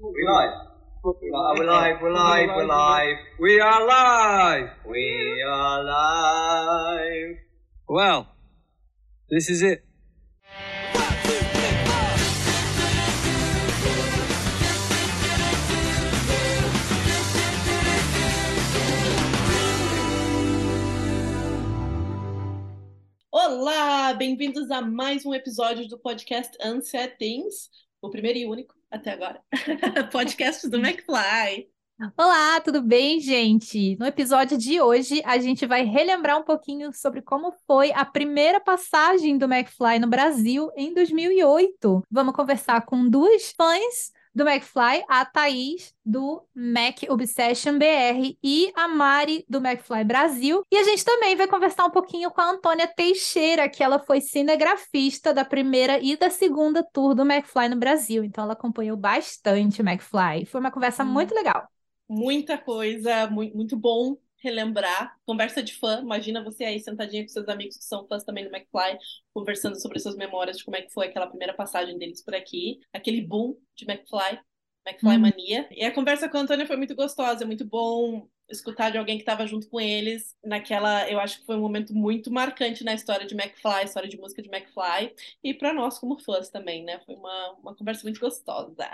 We live. We live, we're live, we're live, we're live. We are live. We are live. Well, this is it. Olá, bem-vindos a mais um episódio do podcast Unsettings, o primeiro e único até agora. podcast do McFly. Olá, tudo bem, gente? No episódio de hoje, a gente vai relembrar um pouquinho sobre como foi a primeira passagem do McFly no Brasil em 2008. Vamos conversar com duas fãs do McFly, a Thaís do Mac Obsession BR e a Mari do McFly Brasil. E a gente também vai conversar um pouquinho com a Antônia Teixeira, que ela foi cinegrafista da primeira e da segunda tour do McFly no Brasil. Então ela acompanhou bastante o McFly. Foi uma conversa hum. muito legal. Muita coisa, muito, muito bom relembrar. Conversa de fã, imagina você aí sentadinha com seus amigos que são fãs também do McFly, conversando sobre suas memórias de como é que foi aquela primeira passagem deles por aqui, aquele boom de McFly, McFly hum. mania. E a conversa com a Antônia foi muito gostosa, muito bom escutar de alguém que estava junto com eles naquela, eu acho que foi um momento muito marcante na história de McFly, história de música de McFly, e para nós como fãs também, né? Foi uma, uma conversa muito gostosa.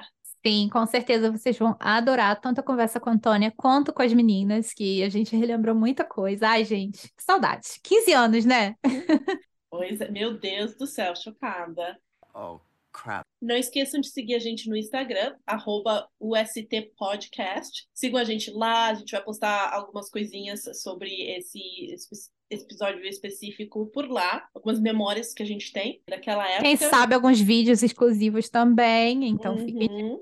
Sim, com certeza vocês vão adorar tanto a conversa com a Antônia quanto com as meninas, que a gente relembrou muita coisa. Ai, gente, que saudade. 15 anos, né? Pois é, meu Deus do céu, chocada. Oh, crap. Não esqueçam de seguir a gente no Instagram, USTPodcast. Sigam a gente lá, a gente vai postar algumas coisinhas sobre esse, esse episódio específico por lá, algumas memórias que a gente tem daquela época. Quem sabe alguns vídeos exclusivos também, então uhum. fiquem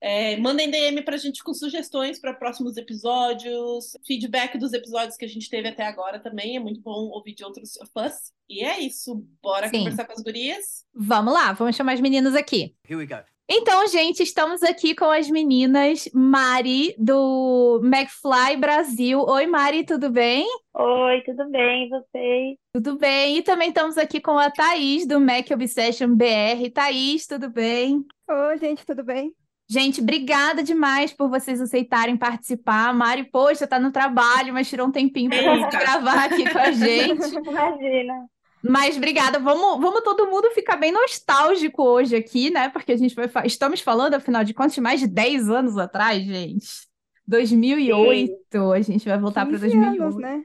é, mandem DM pra gente com sugestões para próximos episódios, feedback dos episódios que a gente teve até agora também. É muito bom ouvir de outros fãs. E é isso. Bora Sim. conversar com as gurias? Vamos lá, vamos chamar as meninas aqui. Here we go. Então, gente, estamos aqui com as meninas Mari, do McFly Brasil. Oi, Mari, tudo bem? Oi, tudo bem, e vocês? Tudo bem. E também estamos aqui com a Thaís, do Mac Obsession BR. Thaís, tudo bem? Oi, gente, tudo bem? Gente, obrigada demais por vocês aceitarem participar. Mari, poxa, tá no trabalho, mas tirou um tempinho para gravar aqui com a gente. Imagina. Mas obrigada. Vamos, vamos todo mundo ficar bem nostálgico hoje aqui, né? Porque a gente vai estamos falando, afinal de contas, de mais de 10 anos atrás, gente. 2008. Sim. A gente vai voltar para 2008. Anos, né?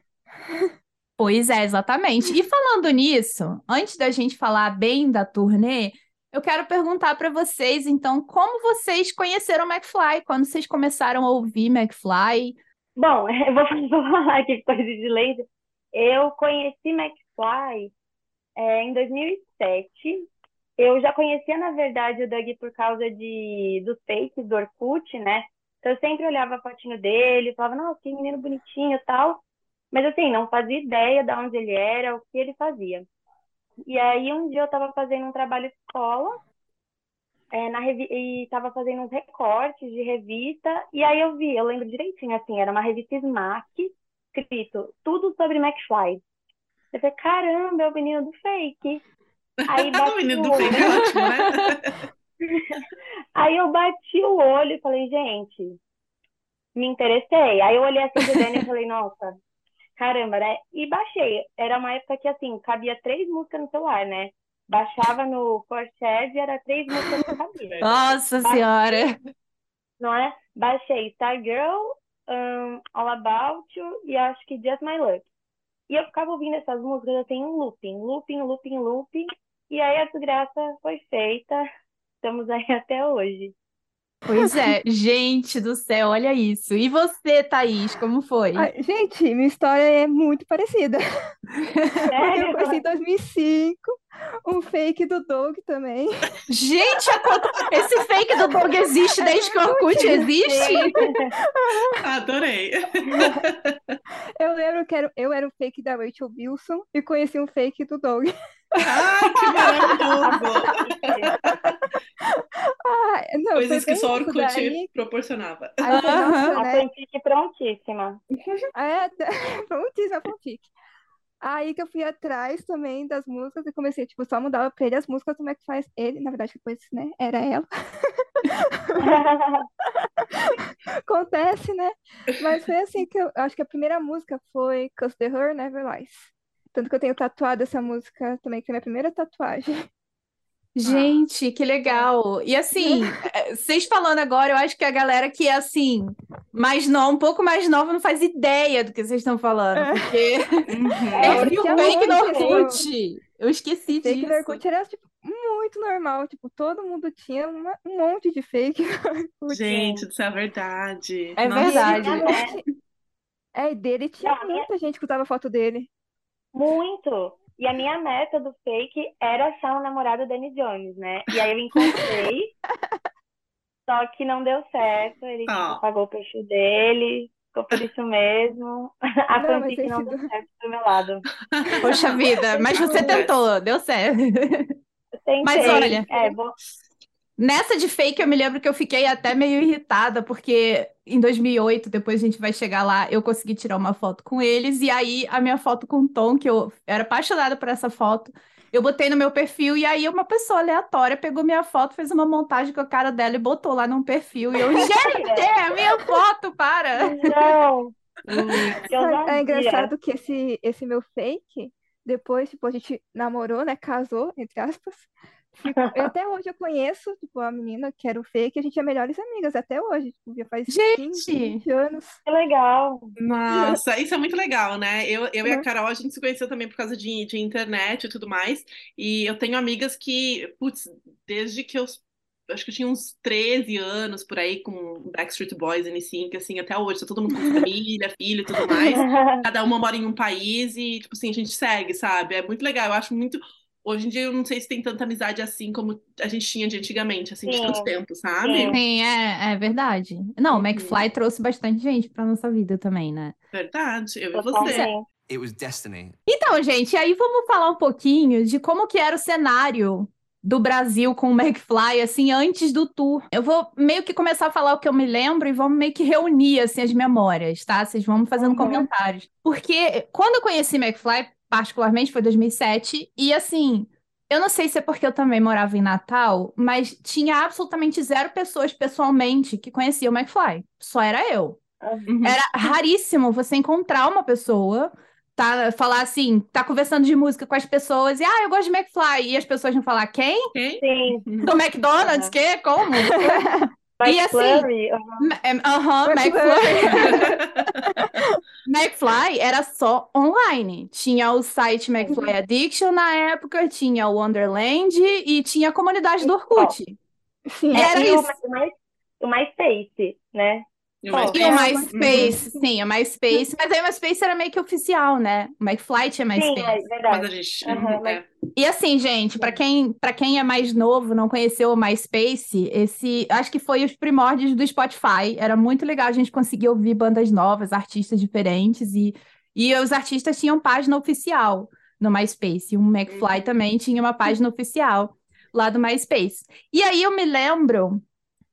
Pois é, exatamente. E falando nisso, antes da gente falar bem da turnê, eu quero perguntar para vocês, então, como vocês conheceram o McFly? Quando vocês começaram a ouvir McFly? Bom, eu vou falar aqui coisa de laser. Eu conheci McFly é, em 2007. Eu já conhecia, na verdade, o Doug por causa de, dos fakes do Orkut, né? Então, eu sempre olhava a fotinho dele, falava, nossa, que menino bonitinho e tal. Mas, assim, não fazia ideia de onde ele era, o que ele fazia. E aí um dia eu estava fazendo um trabalho escola é, na e estava fazendo uns recortes de revista, e aí eu vi, eu lembro direitinho, assim, era uma revista Smack, escrito tudo sobre McFly. Eu falei, caramba, é o menino do fake. Aí o menino do fake é ótimo, né? aí eu bati o olho e falei, gente, me interessei. Aí eu olhei assim do Dani e falei, nossa, Caramba, né? E baixei. Era uma época que, assim, cabia três músicas no celular, né? Baixava no Corsair e era três músicas que cabia. Nossa baixei, Senhora! Não é? Baixei Stargirl, um, All About You e acho que Just My Luck. E eu ficava ouvindo essas músicas, assim, um looping, looping, looping, looping. E aí a desgraça foi feita. Estamos aí até hoje. Pois é, gente do céu, olha isso. E você, Thaís, como foi? Ai, gente, minha história é muito parecida. É, eu conheci em 2005, um fake do Doug também. Gente, esse fake do Doug existe desde que o Orkut existe? Adorei. Eu lembro que eu era o fake da Rachel Wilson e conheci um fake do Doug. Ai, que maravilhoso! ah, não, Coisas que só o Orkut daí... proporcionava. Aí, nossa, né? A fanfic prontíssima. É, prontíssima a fanfic. Aí que eu fui atrás também das músicas e comecei, tipo, só mudava pra ele as músicas, como é que faz ele, na verdade, depois, né, era ela. Acontece, né? Mas foi assim que eu acho que a primeira música foi Cause the Her Never Lies. Tanto que eu tenho tatuado essa música também, que é a minha primeira tatuagem. Gente, que legal. E assim, eh, vocês falando agora, eu acho que a galera que é assim, mais nova, um pouco mais nova, não faz ideia do que vocês estão falando. É. Porque É, eu tinha fake no Orkut. Eu esqueci Fake disso. no Orkut era tipo, muito normal. Tipo, todo mundo tinha uma- um monte de fake no Orkut. Gente, isso é verdade. É Nossa. verdade. É, É, e dele tinha minha- muita gente que usava foto dele. Muito. E a minha meta do fake era achar um namorado do Danny Jones, né? E aí eu encontrei, só que não deu certo. Ele tipo, Ah. pagou o peixe dele, ficou por isso mesmo. A Não, fanfic não deu certo do meu lado. Poxa vida, mas você tentou, deu certo. Eu tentei. Mas olha- É, vou... Nessa de fake, eu me lembro que eu fiquei até meio irritada, porque em 2008, depois a gente vai chegar lá, eu consegui tirar uma foto com eles, e aí a minha foto com o Tom, que eu era apaixonada por essa foto, eu botei no meu perfil, e aí uma pessoa aleatória pegou minha foto, fez uma montagem com a cara dela e botou lá num perfil, e eu, gente, é a minha foto, para! Não. É engraçado que esse, esse meu fake, depois, tipo, a gente namorou, né? Casou, entre aspas. Ficou- eu- até hoje eu conheço, tipo, a menina que era o fake, a gente é melhores amigas até hoje. Tipo, já faz Gente! 15, 20 anos. Que legal. Nossa, isso é muito legal, né? Eu, eu e a Uhum. Carol, a gente se conheceu também por causa de, de internet e tudo mais. E eu tenho amigas que, putz, desde que eu acho que eu tinha uns 13 anos por aí com Backstreet Boys, N5, assim, até hoje, tá todo mundo com família, filho e tudo mais. Cada uma mora em um país e, tipo assim, a gente segue, sabe? É muito legal. Eu acho muito. Hoje em dia eu não sei se tem tanta amizade assim como a gente tinha de antigamente, assim, de tanto tempo, sabe? Sim. É, é verdade. Não, o Uhum. McFly trouxe bastante gente pra nossa vida também, né? Verdade, eu e você. It was destiny. Então, gente, aí vamos falar um pouquinho de como que era o cenário do Brasil com o McFly, assim, antes do tour. Eu vou meio que começar a falar o que eu me lembro e vamos meio que reunir, assim, as memórias, tá? Vocês vão fazendo Uhum. comentários. Porque quando eu conheci McFly, particularmente, foi 2007, e assim... Eu não sei se é porque eu também morava em Natal, mas tinha absolutamente zero pessoas pessoalmente que conheciam o McFly. Só era eu. Uhum. Era raríssimo você encontrar uma pessoa, tá, falar assim, tá conversando de música com as pessoas e, ah, eu gosto de McFly, e as pessoas vão falar, quem? Ok? Sim. Uhum. Do McDonald's? Que? Como? E assim, Flurry, uhum. Aham, McFly. McFly era só online. Tinha o site McFly Addiction na época, tinha o Wonderland e tinha a comunidade do Orkut. Sim, Era e o, isso. o MySpace, né? E o MySpace. E o É, MySpace, sim, o MySpace. Mas aí o MySpace era meio que oficial, né? O McFly tinha Sim, MySpace. é Mas verdade. a gente. Uhum, mas- é. E assim, gente, para quem, para quem é mais novo, não conheceu o MySpace, esse, acho que foi os primórdios do Spotify. Era muito legal a gente conseguir ouvir bandas novas, artistas diferentes e e os artistas tinham página oficial no MySpace. O McFly também tinha uma página oficial lá do MySpace. E aí eu me lembro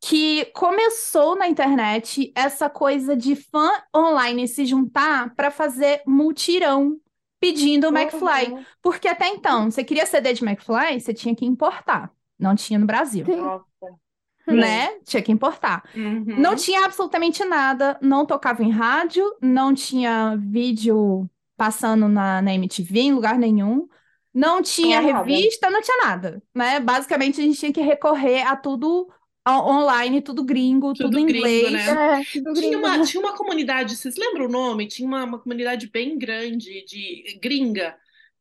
que começou na internet essa coisa de fã online se juntar para fazer multirão pedindo o McFly. Uhum. Porque até então, você queria CD de McFly, você tinha que importar. Não tinha no Brasil. Nossa. né? Tinha que importar. Uhum. Não tinha absolutamente nada, não tocava em rádio, não tinha vídeo passando na, na MTV em lugar nenhum, não tinha nada. revista, não tinha nada, né? Basicamente a gente tinha que recorrer a tudo online, tudo gringo, Tudo tudo em gringo, inglês. né? É, tudo Tinha gringo. uma, tinha uma comunidade, vocês lembram o nome? Tinha uma, uma comunidade bem grande de gringa,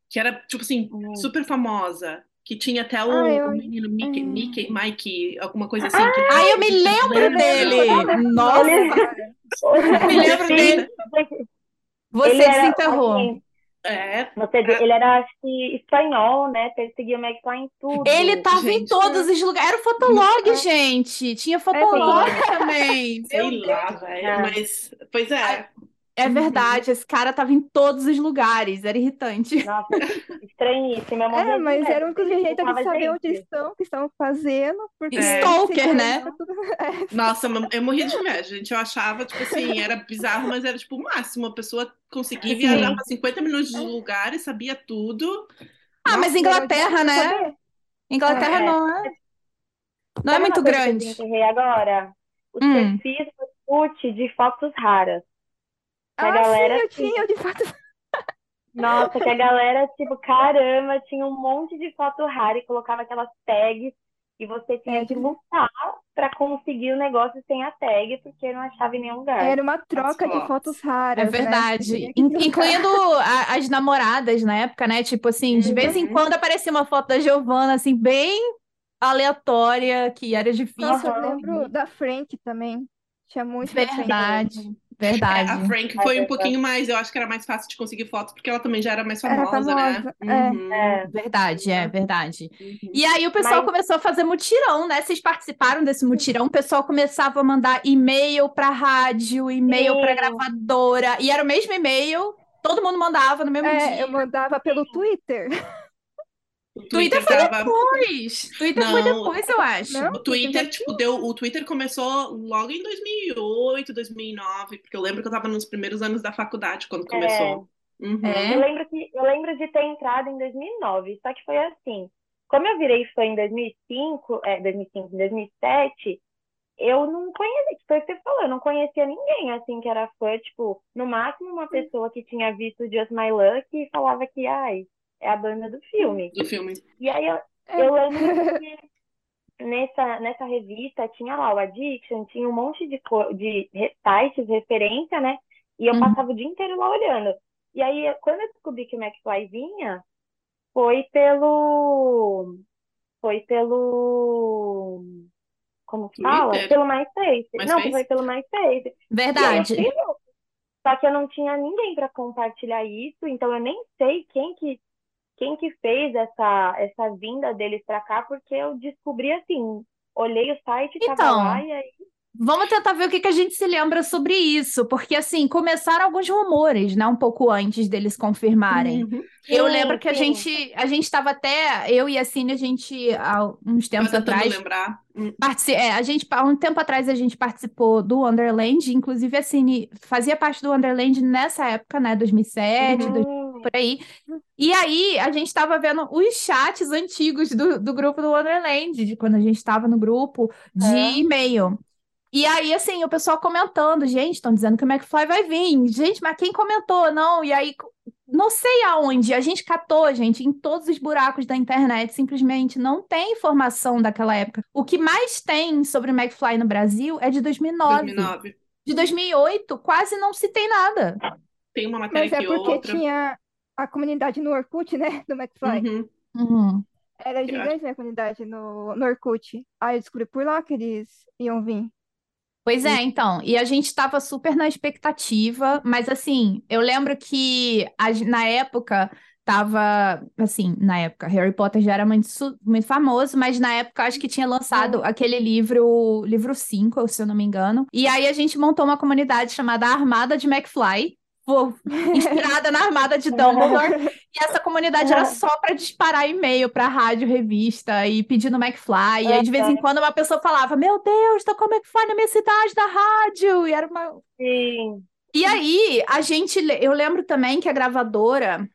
que era, tipo assim, Hum. super famosa. Que tinha até o, Ah, eu- o menino Mickey, Hum. Mickey, Mike, alguma coisa assim. que- Ai, eu me lembro dele! Nossa, Eu me lembro dele. você Ele era, desenterrou. assim, É, você, ele era, acho que, espanhol, né? Perseguia o McFly em tudo. Ele tava em Gente, todos os lugares. Era o Fotolog, É. gente. Tinha Fotolog também. sei Meu lá, velho. Ah. Mas, pois é. É verdade, esse cara tava em todos os lugares. Era irritante. Nossa, estranhíssimo. É, de mas medo, era o único jeito de saber onde gente, eles estão, o que estão fazendo, porque Stalker, né? tudo- Nossa, mas eu morria de inveja, gente. Eu achava, tipo assim, era bizarro, mas era tipo o máximo. A pessoa conseguia viajar para 50 minutos de lugar e sabia tudo. Ah, mas Nossa, Inglaterra, eu né? saber. Inglaterra É. não é. Não é Sabe uma muito grande. agora? Os Hum. perfis do Orkut de fotos raras. Que a Ah, galera, sim, eu assim, tinha, de fato. Nossa, que a galera, tipo, caramba, tinha um monte de foto rara e colocava aquelas tags e você tinha que de- lutar pra conseguir o negócio sem a tag, porque não achava em nenhum lugar. Era uma troca de fotos. fotos É raras, né? verdade. Tinha que In- trocar. Incluindo a- as namoradas na época, né? Tipo assim, de vez em Uhum. quando aparecia uma foto da Giovanna, assim, bem aleatória, que era difícil. Nossa, eu lembro da Frank também. Tinha muito da Frank. Verdade, É, a. Frank É foi um pouquinho mais, eu acho que era mais fácil de conseguir fotos, porque ela também já era mais Era famosa, né? famosa, é. Uhum, É, Verdade, é verdade. uhum. E aí o pessoal Mas- começou a fazer mutirão, né? Vocês participaram desse mutirão? O pessoal começava a mandar e-mail para rádio, e-mail para Sim. gravadora, e era o mesmo e-mail, todo mundo mandava no mesmo É, dia. eu mandava pelo Twitter. O Twitter Twitter foi tava. depois. Twitter foi Não. depois, eu acho. Não? O Twitter, tipo, deu. O Twitter começou logo em 2008, 2009, porque eu lembro que eu tava nos primeiros anos da faculdade quando começou. Uhum. É? Eu lembro que eu lembro de ter entrado em 2009, só que foi assim. Como eu virei fã em 2005, é, 2005, em 2007, eu não conhecia, foi o que você falou, eu não conhecia ninguém assim que era fã, tipo, no máximo uma pessoa que tinha visto Just My Luck e falava que, ai, é a banda do filme. Do filme. E aí eu, É. eu lembro que nessa, nessa revista tinha lá o Addiction, tinha um monte de, de sites, referência, né? E eu Uhum. passava o dia inteiro lá olhando. E aí, quando eu descobri que o McFly vinha, foi pelo. Foi pelo. Como que fala? Twitter? Pelo MySpace. Não, MySpace? foi pelo MySpace. Verdade. Só que eu não tinha ninguém para compartilhar isso, então eu nem sei quem que quem que fez essa essa vinda deles para cá, porque eu descobri assim, olhei o site, tava Então, lá e aí Vamos tentar ver o que que a gente se lembra sobre isso, porque assim, começaram alguns rumores, né, um pouco antes deles confirmarem. Uhum. Eu Sim, lembro que a sim. gente a gente estava até eu e a Cine, a gente há uns tempos atrás lembrar. Hum. Partici- é, a gente, há um tempo atrás a gente participou do Wonderland, inclusive a Cine fazia parte do Wonderland nessa época, né, 2007, Uhum. 2000, por aí. E aí a gente estava vendo os chats antigos do, do grupo do Wonderland, de quando a gente estava no grupo de É. e-mail. E aí, assim, o pessoal comentando, gente, estão dizendo que o McFly vai vir. Gente, mas quem comentou? Não, e aí, não sei aonde, a gente catou, gente, em todos os buracos da internet, simplesmente não tem informação daquela época. O que mais tem sobre o McFly no Brasil é de 2009. 2009. De 2008, quase não se tem nada. Tem uma matéria Mas é que porque outra. tinha a comunidade no Orkut, né? Do McFly. Uhum. Uhum. Era gigante né, a comunidade no, no Orkut. Aí eu descobri por lá que eles iam vir. Pois é, então, e a gente estava super na expectativa, mas assim, eu lembro que a na época tava, assim, na época, Harry Potter já era muito, muito famoso, mas na época acho que tinha lançado aquele livro, livro 5, se eu não me engano, e aí a gente montou uma comunidade chamada Armada de McFly, inspirada na Armada de Dumbledore, e essa comunidade era só para disparar e-mail para rádio, revista e pedindo McFly. E aí, de vez em quando, uma pessoa falava: Meu Deus, tocou McFly na minha cidade da rádio. E era uma. Sim. E aí, a gente. Eu lembro também que a gravadora.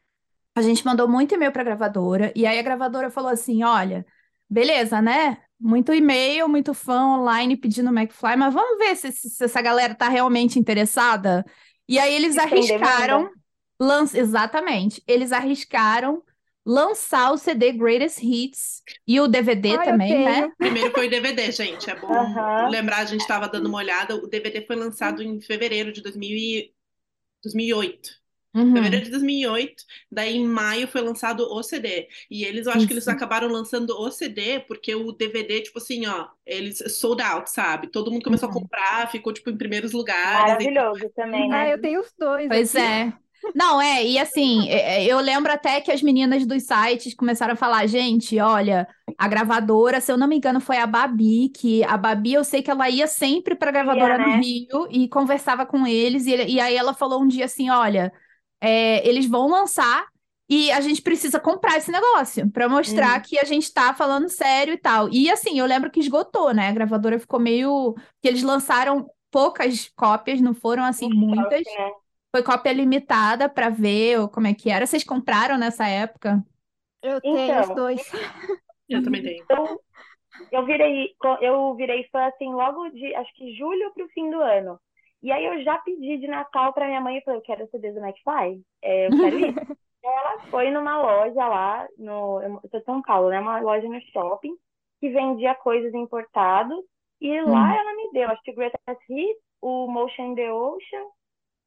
A gente mandou muito e-mail para a gravadora. E aí, a gravadora falou assim: Olha, beleza, né? Muito e-mail, muito fã online pedindo McFly, mas vamos ver se, se essa galera tá realmente interessada. E aí, eles arriscaram. demanda. Lan- Exatamente. Eles arriscaram lançar o CD Greatest Hits e o DVD eu também, né? Primeiro foi o DVD, gente. É bom lembrar, a gente estava dando uma olhada. O DVD foi lançado em fevereiro de 2000 e- 2008. Uhum. Fevereiro de 2008. Daí, em maio, foi lançado o CD. E eles, eu acho que eles Isso. acabaram lançando o CD porque o DVD, tipo assim, ó, eles sold out, sabe? Todo mundo começou a Uhum. comprar, ficou, tipo, em primeiros lugares. e- Maravilhoso também, Ah, né? eu tenho os dois Pois aqui. é. Não, é, e assim, é, é, eu lembro até que as meninas dos sites começaram a falar, gente, olha, a gravadora, se eu não me engano, foi a Babi, que a Babi, eu sei que ela ia sempre pra gravadora Ia, no né? Rio e conversava com eles, e, e aí ela falou um dia assim, olha, é, eles vão lançar e a gente precisa comprar esse negócio pra mostrar Hum. que a gente tá falando sério e tal. E assim, eu lembro que esgotou, né? A gravadora ficou meio... que eles lançaram poucas cópias, não foram assim muitas. né? Foi cópia limitada pra ver ou como é que era. Vocês compraram nessa época? Eu tenho os Então, dois. Eu também tenho. Eu, eu virei, eu virei fã assim logo de, acho que julho pro fim do ano. E aí eu já pedi de Natal pra minha mãe e falei, eu quero CD do McFly, é, eu quero isso. ela foi numa loja lá, no, eu sou de São Paulo, né? Uma loja no shopping, que vendia coisas importadas, e lá Hum. ela me deu, acho que o Greatest Hits, o Motion in the Ocean,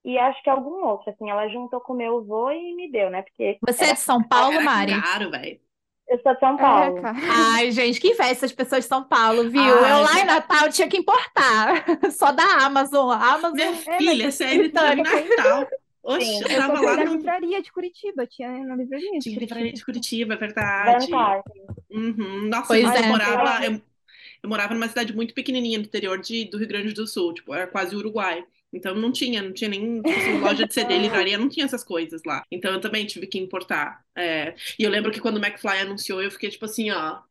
e acho que algum outro, assim, ela juntou com o meu avô e me deu, né? Porque Você é de São Paulo, Mari? caro, velho. Eu sou de São Paulo. É. Ai, gente, que inveja essas pessoas de São Paulo, viu? Ai, eu lá em. Natal tinha que importar. Só da Amazon. A Amazon. Minha mas filha, sério, tá em Natal. Oxe, Sim, eu Eu tava comprei lá na no. livraria de Curitiba, tinha na livraria de Tinha Curitiba. livraria de Curitiba, é verdade. Uhum. Nossa, Pois mas eu é. morava, eu, eu morava numa cidade muito pequenininha no interior de, do Rio Grande do Sul, tipo, era quase Uruguai. Então não tinha, não tinha nem tipo assim, loja de CD, livraria, não tinha essas coisas lá. Então eu também tive que importar. É, E eu lembro que quando o McFly anunciou, eu fiquei tipo assim, ó,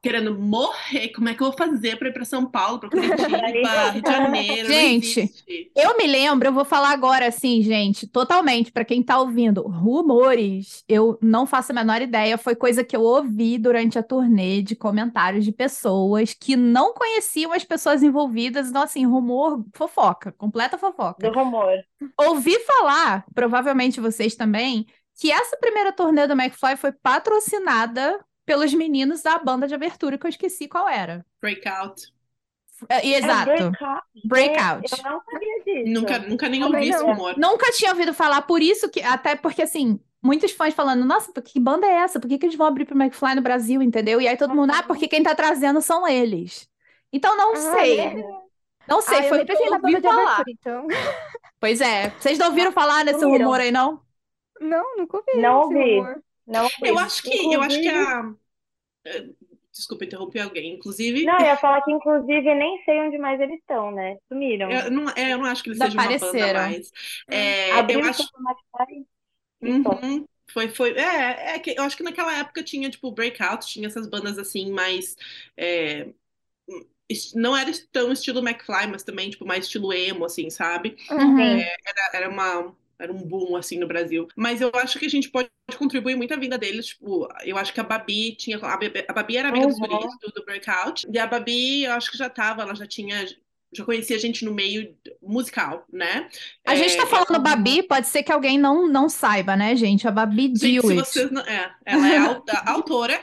querendo morrer. Como é que eu vou fazer pra ir pra São Paulo, pra Curitiba, Rio de Janeiro? Gente. Eu me lembro, eu vou falar agora assim, gente, totalmente, pra quem tá ouvindo, rumores, eu não faço a menor ideia, foi coisa que eu ouvi durante a turnê de comentários de pessoas que não conheciam as pessoas envolvidas, então assim, rumor, fofoca, completa fofoca. Do rumor. Ouvi falar, provavelmente vocês também, que essa primeira turnê do McFly foi patrocinada pelos meninos da banda de abertura, que eu esqueci qual era. Breakout. É, e É Exato, breakout. Breakout. Eu não sabia disso. Nunca, nunca nem Também ouvi esse rumor. Nunca tinha ouvido falar, por isso que, até porque assim, muitos fãs falando, nossa, que banda é essa? Por que, que eles vão abrir pro McFly no Brasil, entendeu? E aí todo mundo, ah, porque quem tá trazendo são eles. Então não Ah, sei, é? não sei, Ah, foi o que eu na ouvi falar. abertura, então. Pois é, vocês não ouviram falar nesse rumor aí, não? Não, nunca ouvi Não esse ouvi. rumor. Não Eu acho que, eu acho que Inclusive- a. eh, Desculpa interromper alguém. Inclusive, Não, eu ia falar que, inclusive, nem sei onde mais eles estão, né? Sumiram. eu não, é, eu não acho que eles sejam uma banda mais. É, eu Abriram acho. o McFly só. Uhum. Foi, foi. É, é que eu acho que naquela época tinha, tipo, Breakout, tinha essas bandas assim, mais. é, não era tão estilo McFly, mas também, tipo, mais estilo emo, assim, sabe? Uhum. Sim. Era, era uma. Era um boom, assim, no Brasil. Mas eu acho que a gente pode contribuir muito a vida deles. Tipo, eu acho que a Babi tinha. A Babi, a Babi era amiga dos Uhum. guris do, do Breakout. E a Babi, eu acho que já tava, ela já tinha. Já conhecia a gente no meio musical, né? A gente tá É, falando Babi, pode ser que alguém não, não saiba, né, gente? A Babi Gente, se Dewitt. vocês não... É, ela é a autora.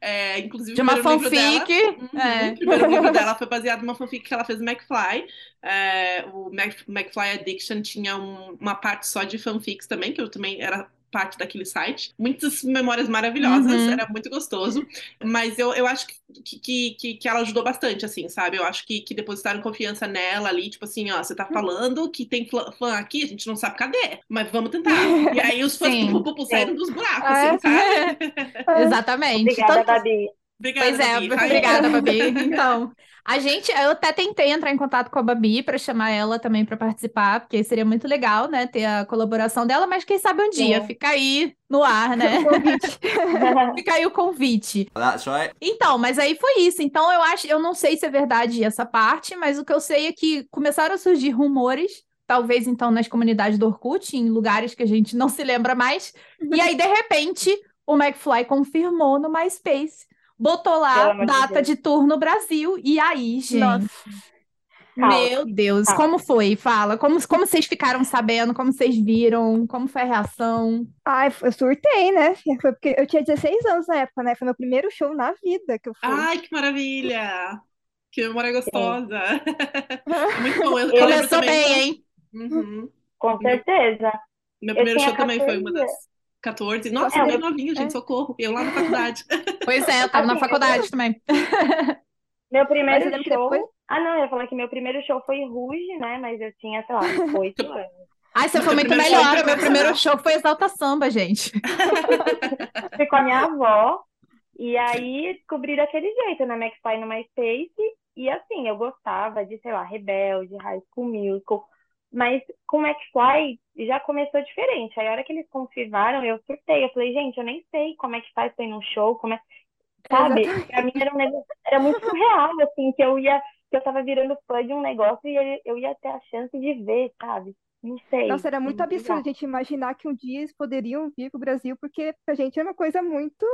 É, inclusive, De uma livro dela- fanfic. Uhum, é. O primeiro livro dela foi baseado numa fanfic que ela fez no McFly. É, o Mac- McFly Addiction tinha um- uma parte só de fanfics também, que eu também era parte daquele site. Muitas memórias maravilhosas, Uhum. era muito gostoso. Mas eu, eu acho que, que, que, que ela ajudou bastante, assim, sabe? Eu acho que, que depositaram confiança nela ali, tipo assim, ó, você tá falando que tem fã aqui, a gente não sabe cadê, mas vamos tentar. E aí os fãs Sim. saíram dos buracos, É. assim, sabe? Exatamente. Obrigada, Tanto- Babi. Obrigada, Pois é, Babi. Obrigada, Babi. Então, a gente, eu até tentei entrar em contato com a Babi para chamar ela também para participar, porque seria muito legal, né, ter a colaboração dela, mas quem sabe um dia, Sim. fica aí no ar, né? Convite. Fica aí o convite. That's right. Então, mas aí foi isso. Então, eu acho, eu não sei se é verdade essa parte, mas o que eu sei é que começaram a surgir rumores, talvez então nas comunidades do Orkut, em lugares que a gente não se lembra mais. E aí, de repente, o McFly confirmou no MySpace. Botou lá de data Deus. de tour no Brasil. E aí, gente, Nossa. meu Deus, Caos. como foi? Fala, como, como vocês ficaram sabendo? Como vocês viram? Como foi a reação? Ai, eu surtei, né? Foi porque eu tinha 16 anos na época, né? Foi meu primeiro show na vida que eu fui. Ai, que maravilha! Que memória gostosa! Muito bom. Eu, eu Começou também. bem, hein? Uhum. Com certeza. Meu Eu primeiro show também foi uma 14 das 14. Nossa, É, bem novinha, gente, é. socorro. Eu lá na faculdade. Pois é, eu tava na Assim, faculdade também. Meu primeiro show. depois- Ah, não, eu ia falar que meu primeiro show foi Ruge, né? Mas eu tinha, sei lá, oito anos. Ai, você Meu foi muito melhor. Meu primeiro show foi Exalta Samba, gente. Fui com a minha avó. E aí descobri daquele jeito, né? McFly no MySpace. E assim, eu gostava de, sei lá, Rebelde, High School Musical. Mas com o McFly já começou diferente. Aí a hora que eles confirmaram, eu surtei. Eu falei, gente, eu nem sei como é que faz pra ir num show, como é... Sabe? Pra mim era um negócio, era muito surreal, assim, que eu ia, que eu tava virando fã de um negócio e eu ia ter a chance de ver, sabe? Não sei. Nossa, era muito absurdo a gente imaginar que um dia eles poderiam vir pro Brasil, porque pra gente era uma coisa muito.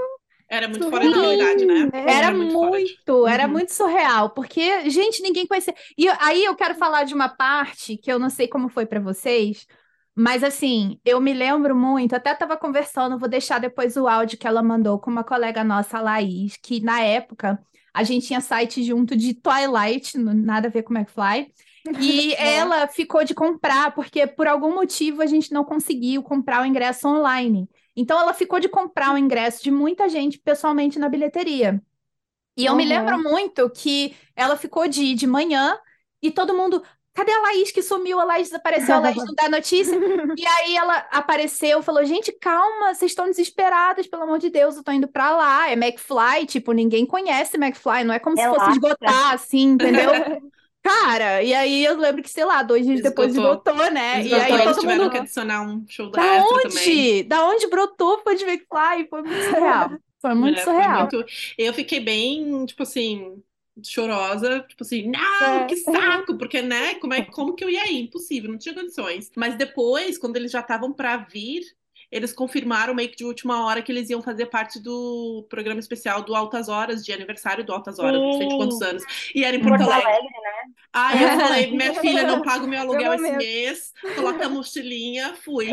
Era muito fora da realidade, né? É. Era muito fora de- muito, era Uhum. muito surreal, porque, gente, ninguém conhecia. E aí eu quero falar de uma parte que eu não sei como foi pra vocês, mas assim, eu me lembro muito, até tava conversando, vou deixar depois o áudio que ela mandou com uma colega nossa, a Laís, que na época a gente tinha site junto de Twilight, nada a ver com McFly. E ela ficou de comprar, porque por algum motivo a gente não conseguiu comprar o ingresso online. Então ela ficou de comprar o ingresso de muita gente pessoalmente na bilheteria. E eu me Uhum. lembro muito que ela ficou de ir de manhã e todo mundo. Cadê a Laís que sumiu? A Laís desapareceu, a Laís não dá notícia. E aí ela apareceu, falou: gente, calma, vocês estão desesperadas, pelo amor de Deus, eu tô indo pra lá. É McFly, tipo, ninguém conhece McFly, não é como se fosse esgotar, assim, entendeu? Cara, e aí eu lembro que, sei lá, dois dias depois Esgotou. esgotou, né? Eles E aí eles todo mundo. que adicionar um show da Da extra também. onde? Da onde brotou fã de McFly? Foi muito surreal. Foi muito É, foi surreal. muito- Eu fiquei bem, tipo assim, chorosa, tipo assim, não, É. que saco, porque, né, como, é, como que eu ia ir? Impossível, não tinha condições. Mas depois, quando eles já estavam pra vir, eles confirmaram meio que de última hora que eles iam fazer parte do programa especial do Altas Horas, de aniversário do Altas Horas, não sei de quantos Sim. anos. E era em Porto Porto Alegre. Alegre, né? Aí eu falei, minha filha, não paga o meu aluguel esse mês, coloca a mochilinha, fui.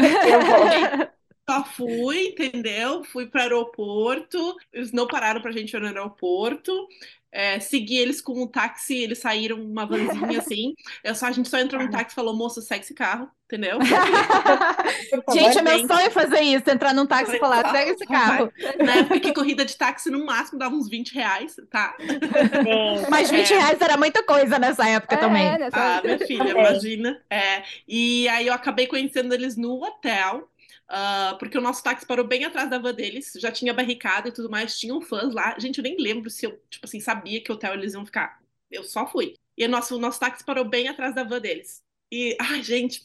Só fui, entendeu? Fui para o aeroporto. Eles não pararam pra gente ir no aeroporto. É, segui eles com um táxi, eles saíram uma vanzinha assim. Eu só, a gente só entrou no táxi e falou, moço, segue esse carro, entendeu? Favor, Gente, é meu sonho fazer isso, entrar num táxi e falar, Vai, pega esse carro. Na época que corrida de táxi no máximo dava uns 20 reais, tá? Sim. Mas 20 É. reais era muita coisa nessa época também. É, nessa Ah, época. minha filha, Também. imagina. É, e aí eu acabei conhecendo eles no hotel, ah, porque o nosso táxi parou bem atrás da van deles, já tinha barricada e tudo mais, tinham fãs lá. Gente, eu nem lembro se eu, tipo assim, sabia que hotel eles iam ficar. Eu só fui. E o nosso, o nosso táxi parou bem atrás da van deles. E, ai, gente.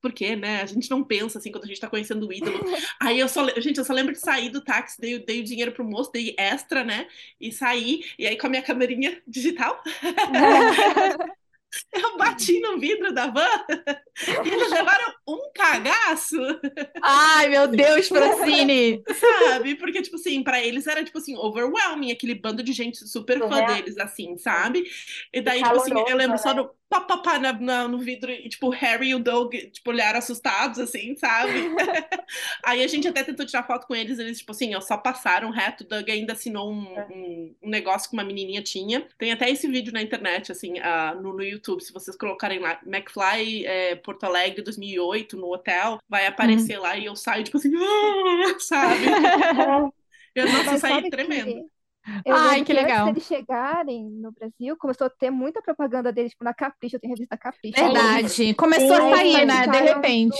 Por quê, né? A gente não pensa assim quando a gente tá conhecendo o ídolo. Aí eu só, gente, eu só lembro de sair do táxi, dei, dei o dinheiro pro moço, dei extra, né? E saí, e aí com a minha câmerinha digital, eu bati no vidro da van e eles levaram um cagaço, Ai, meu Deus, Francine. sabe? Porque, tipo assim, pra eles era, tipo assim, overwhelming, aquele bando de gente super fã Surreal. deles, assim, sabe? E daí, tipo assim, eu lembro só né? do papapá na, na- no vidro e, tipo, o Harry e o Doug, tipo, olharam assustados, assim, sabe? Aí a gente até tentou tirar foto com eles, eles, tipo assim, ó, só passaram reto, o Doug ainda assinou um, É. um, um negócio que uma menininha tinha. Tem até esse vídeo na internet, assim, ah, no, no YouTube, se vocês colocarem lá, McFly é, Porto Alegre 2008, no hotel, vai aparecer lá e eu saio, tipo assim, sabe? Eu, nossa, eu Mas saí tremendo. que eu Ai, lembro que que legal. antes deles chegarem no Brasil, começou a ter muita propaganda deles, tipo, na Capricho, eu tenho revista Capricho. Verdade. Começou a sair, né? De repente.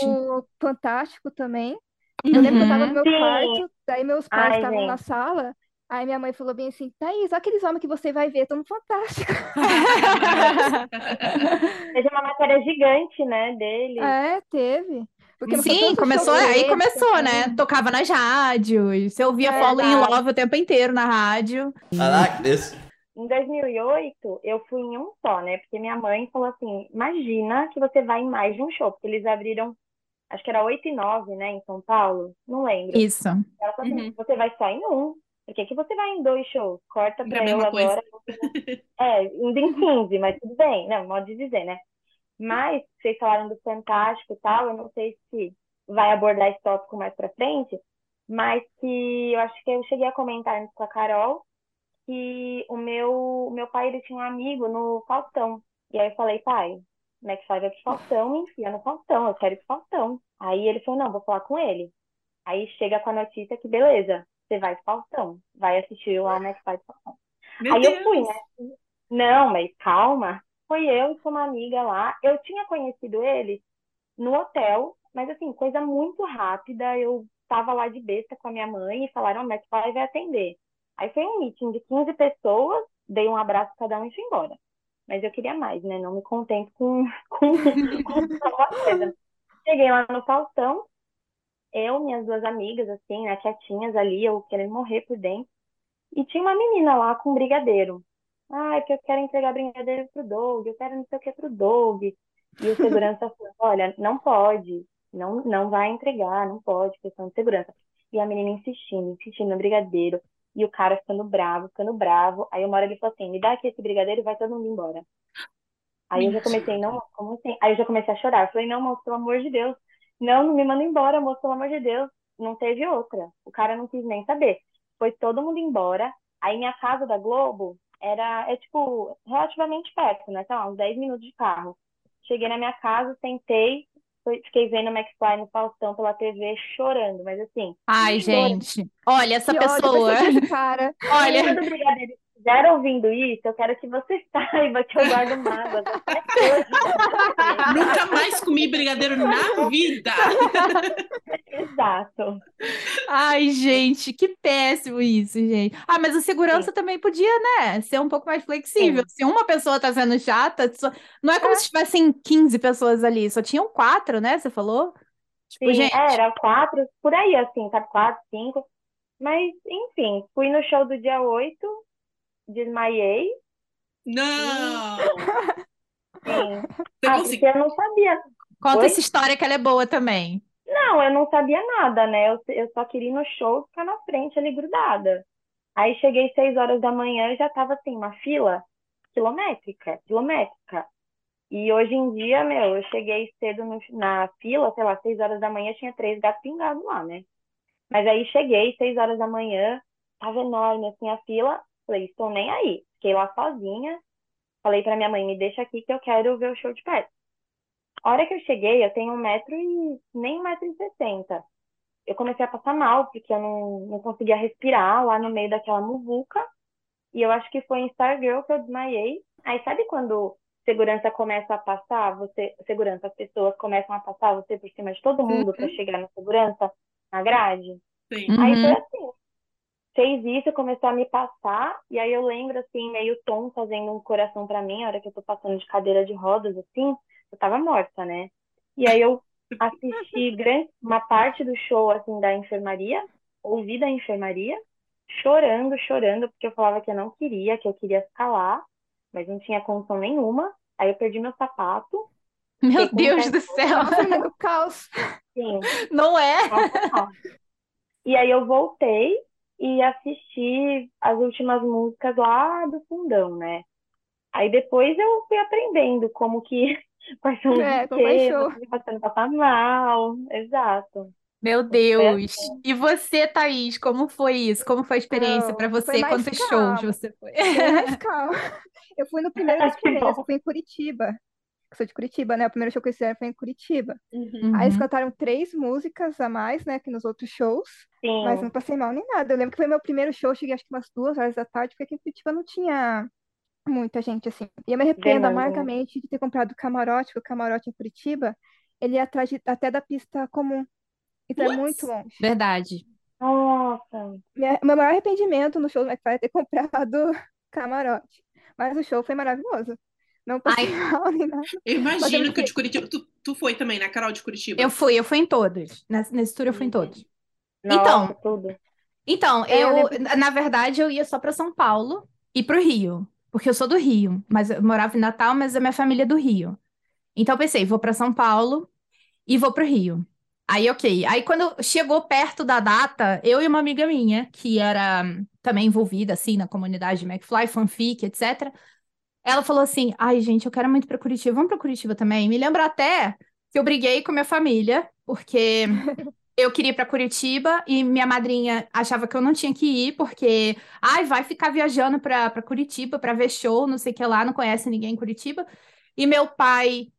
Fantástico também. Eu lembro que eu tava no meu Sim. quarto, daí meus pais Ai, estavam gente. na sala, aí minha mãe falou bem assim, Thaís, olha aqueles homens que você vai ver, estão no Fantástico. Teve uma matéria gigante, né, dele. É, teve. Porque Sim, começou, aí começou, também. né? Tocava nas rádios, você ouvia É, Falling in. Love o tempo inteiro na rádio. I like this. Em 2008, eu fui em um só, né? Porque minha mãe falou assim: imagina que você vai em mais de um show, porque eles abriram, acho que era 8 e 9, né, em São Paulo, não lembro. Isso. Ela falou assim: Uhum. você vai só em um, por que que você vai em dois shows? Corta Não é a pra eu mesma coisa. agora. É, indo em 15, mas tudo bem, não, modo de dizer, né? Mas vocês falaram do Fantástico e tal, eu não sei se vai abordar esse tópico mais pra frente, mas que eu acho que eu cheguei a comentar antes com a Carol que o meu, meu pai ele tinha um amigo no Faustão. E aí eu falei, pai, McFly vai pro Faustão, me enfia no Faustão, eu quero ir pro Faustão. Aí ele falou, não, vou falar com ele. Aí chega com a notícia que, beleza, você vai pro Faustão, vai assistir lá o McFly pro Faustão. Meu Aí eu fui, Deus. né? Não, mas calma. Foi eu e uma amiga lá. Eu tinha conhecido ele no hotel, mas assim, coisa muito rápida. Eu tava lá de besta com a minha mãe e falaram, oh, McFly vai atender. Aí foi um meeting de 15 pessoas, dei um abraço cada um e fui embora. Mas eu queria mais, né? Não me contento com, com, com só uma coisa. Cheguei lá no Faustão, eu, minhas duas amigas, assim, né, quietinhas ali, eu querendo morrer por dentro. E tinha uma menina lá com brigadeiro. Ai, que eu quero entregar brigadeiro pro Doug, eu quero não sei o que pro Doug. E o segurança falou, olha, não pode, não, não vai entregar, não pode, questão de segurança. E a menina insistindo, insistindo no brigadeiro. E o cara ficando bravo, ficando bravo. Aí uma hora ele falou assim: me dá aqui esse brigadeiro e vai todo mundo embora. Aí eu já comecei, não, como assim? Aí eu já comecei a chorar. Eu falei, não, moço, pelo amor de Deus. Não, não me manda embora, moço, pelo amor de Deus. Não teve outra. O cara não quis nem saber. Foi todo mundo embora. Aí minha casa da Globo era, é tipo, relativamente perto, né? Sei lá, uns 10 minutos de carro. Cheguei na minha casa, sentei, fiquei vendo o McFly no Faustão pela TV chorando, mas assim, Ai, gente. Olha, essa pessoa. cara. Olha, estiver ouvindo isso, eu quero que você saiba que eu guardo mágoas. Nunca mais comi brigadeiro na vida. Exato. ai, gente, que péssimo isso, gente. Ah, mas o segurança também podia, né, ser um pouco mais flexível. Se uma pessoa tá sendo chata, só- não é como se tivessem 15 pessoas ali, só tinham quatro, né? Você falou? Tipo, Sim, gente. é, era quatro, por aí, assim, sabe? Quatro, cinco. Mas, enfim, fui no show do dia 8, desmaiei. Não! Sim. Você Ah, conseguiu. eu não sabia. Conta Oi? essa história que ela é boa também. Não, eu não sabia nada, né? Eu, eu só queria ir no show e ficar na frente ali grudada. Aí cheguei seis horas da manhã e já tava assim, uma fila quilométrica, quilométrica. E hoje em dia, meu, eu cheguei cedo no- na fila, sei lá, seis horas da manhã, tinha três gatos pingados lá, né? Mas aí cheguei, seis horas da manhã, tava enorme assim a fila, falei, estou nem aí. Fiquei lá sozinha, falei pra minha mãe, me deixa aqui que eu quero ver o show de perto. A hora que eu cheguei, eu tenho um metro e nem um metro e sessenta. Eu comecei a passar mal, porque eu não, não conseguia respirar lá no meio daquela muvuca. E eu acho que foi em Stargirl que eu desmaiei. Aí sabe quando segurança começa a passar, você, segurança, as pessoas começam a passar você por cima de todo mundo para chegar na segurança, na grade? Sim. Aí Uhum. foi assim. Fez isso, começou a me passar, e aí eu lembro, assim, meio tom, fazendo um coração pra mim, a hora que eu tô passando de cadeira de rodas, assim, eu tava morta, né? E aí eu assisti grande, uma parte do show, assim, da enfermaria, ouvi da enfermaria, chorando, chorando, porque eu falava que eu não queria, que eu queria ficar lá, mas não tinha condição nenhuma. Aí eu perdi meu sapato, Meu Deus do céu, Nossa, caos. assim, não é? Nossa, não. E aí eu voltei e assisti as últimas músicas lá do fundão, né? Aí depois eu fui aprendendo como que quais são os É, show. esquemas, passando passar mal, exato. Meu Foi Deus. assim. E você, Thaís, como foi isso? Como foi a experiência para foi você? Quantos shows calma. você foi? Bem mais calma. Eu fui no primeiro dos Que primeiros, bom. eu fui em Curitiba. Eu sou de Curitiba, né? O primeiro show que eles fizeram foi em Curitiba. Uhum. Aí eles Uhum. cantaram três músicas a mais, né, que nos outros shows. Mas Sim, não passei mal nem nada. Eu lembro que foi meu primeiro show, cheguei acho que umas duas horas da tarde, porque aqui em Curitiba não tinha muita gente assim. E eu me arrependo Demanda, amargamente de ter comprado camarote, porque o camarote em Curitiba, ele é atrás de- até da pista comum. Então é Putz. muito longe. Verdade. nossa. Minha- meu maior arrependimento no show do McFly é ter comprado camarote. Mas o show foi maravilhoso. Não passei mal nem nada. Eu imagino eu que o de Curitiba. Tu, tu foi também, né, Carol, de Curitiba? Eu fui, eu fui em todos. Nesse, nesse tour eu fui em Uhum. todos. Nossa, Então, tudo. Então, É, eu eu, lembro- na verdade, eu ia só para São Paulo e para o Rio, porque eu sou do Rio, mas eu morava em Natal, mas a minha família é do Rio. Então, eu pensei, vou para São Paulo e vou para o Rio. Aí, ok. Aí, quando chegou perto da data, eu e uma amiga minha, que era também envolvida, assim, na comunidade de McFly, fanfic, etc., ela falou assim: Ai, gente, eu quero muito para Curitiba, vamos para Curitiba também. Me lembra até que eu briguei com minha família, porque eu queria ir para Curitiba e minha madrinha achava que eu não tinha que ir, porque, ai, vai ficar viajando para para Curitiba para ver show, não sei o que lá, não conhece ninguém em Curitiba. E meu pai,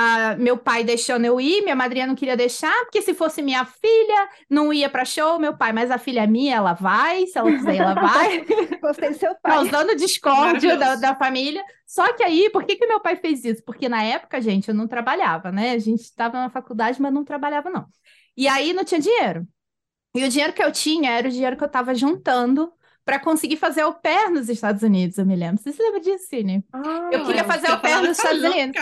ah, meu pai deixando eu ir, minha madrinha não queria deixar, porque se fosse minha filha, não ia para show, meu pai, mas a filha é minha, ela vai, se ela quiser, ela vai. Gostei do seu pai. causando discórdia da, da família. Só que aí, por que que meu pai fez isso? Porque na época, gente, eu não trabalhava, né? A gente estava na faculdade, mas não trabalhava, não. E aí não tinha dinheiro. E o dinheiro que eu tinha era o dinheiro que eu estava juntando para conseguir fazer au pair nos Estados Unidos, eu me lembro. Você se lembra disso, Cine? Ah, Eu queria fazer Você au pair nos "Tá Estados Unidos.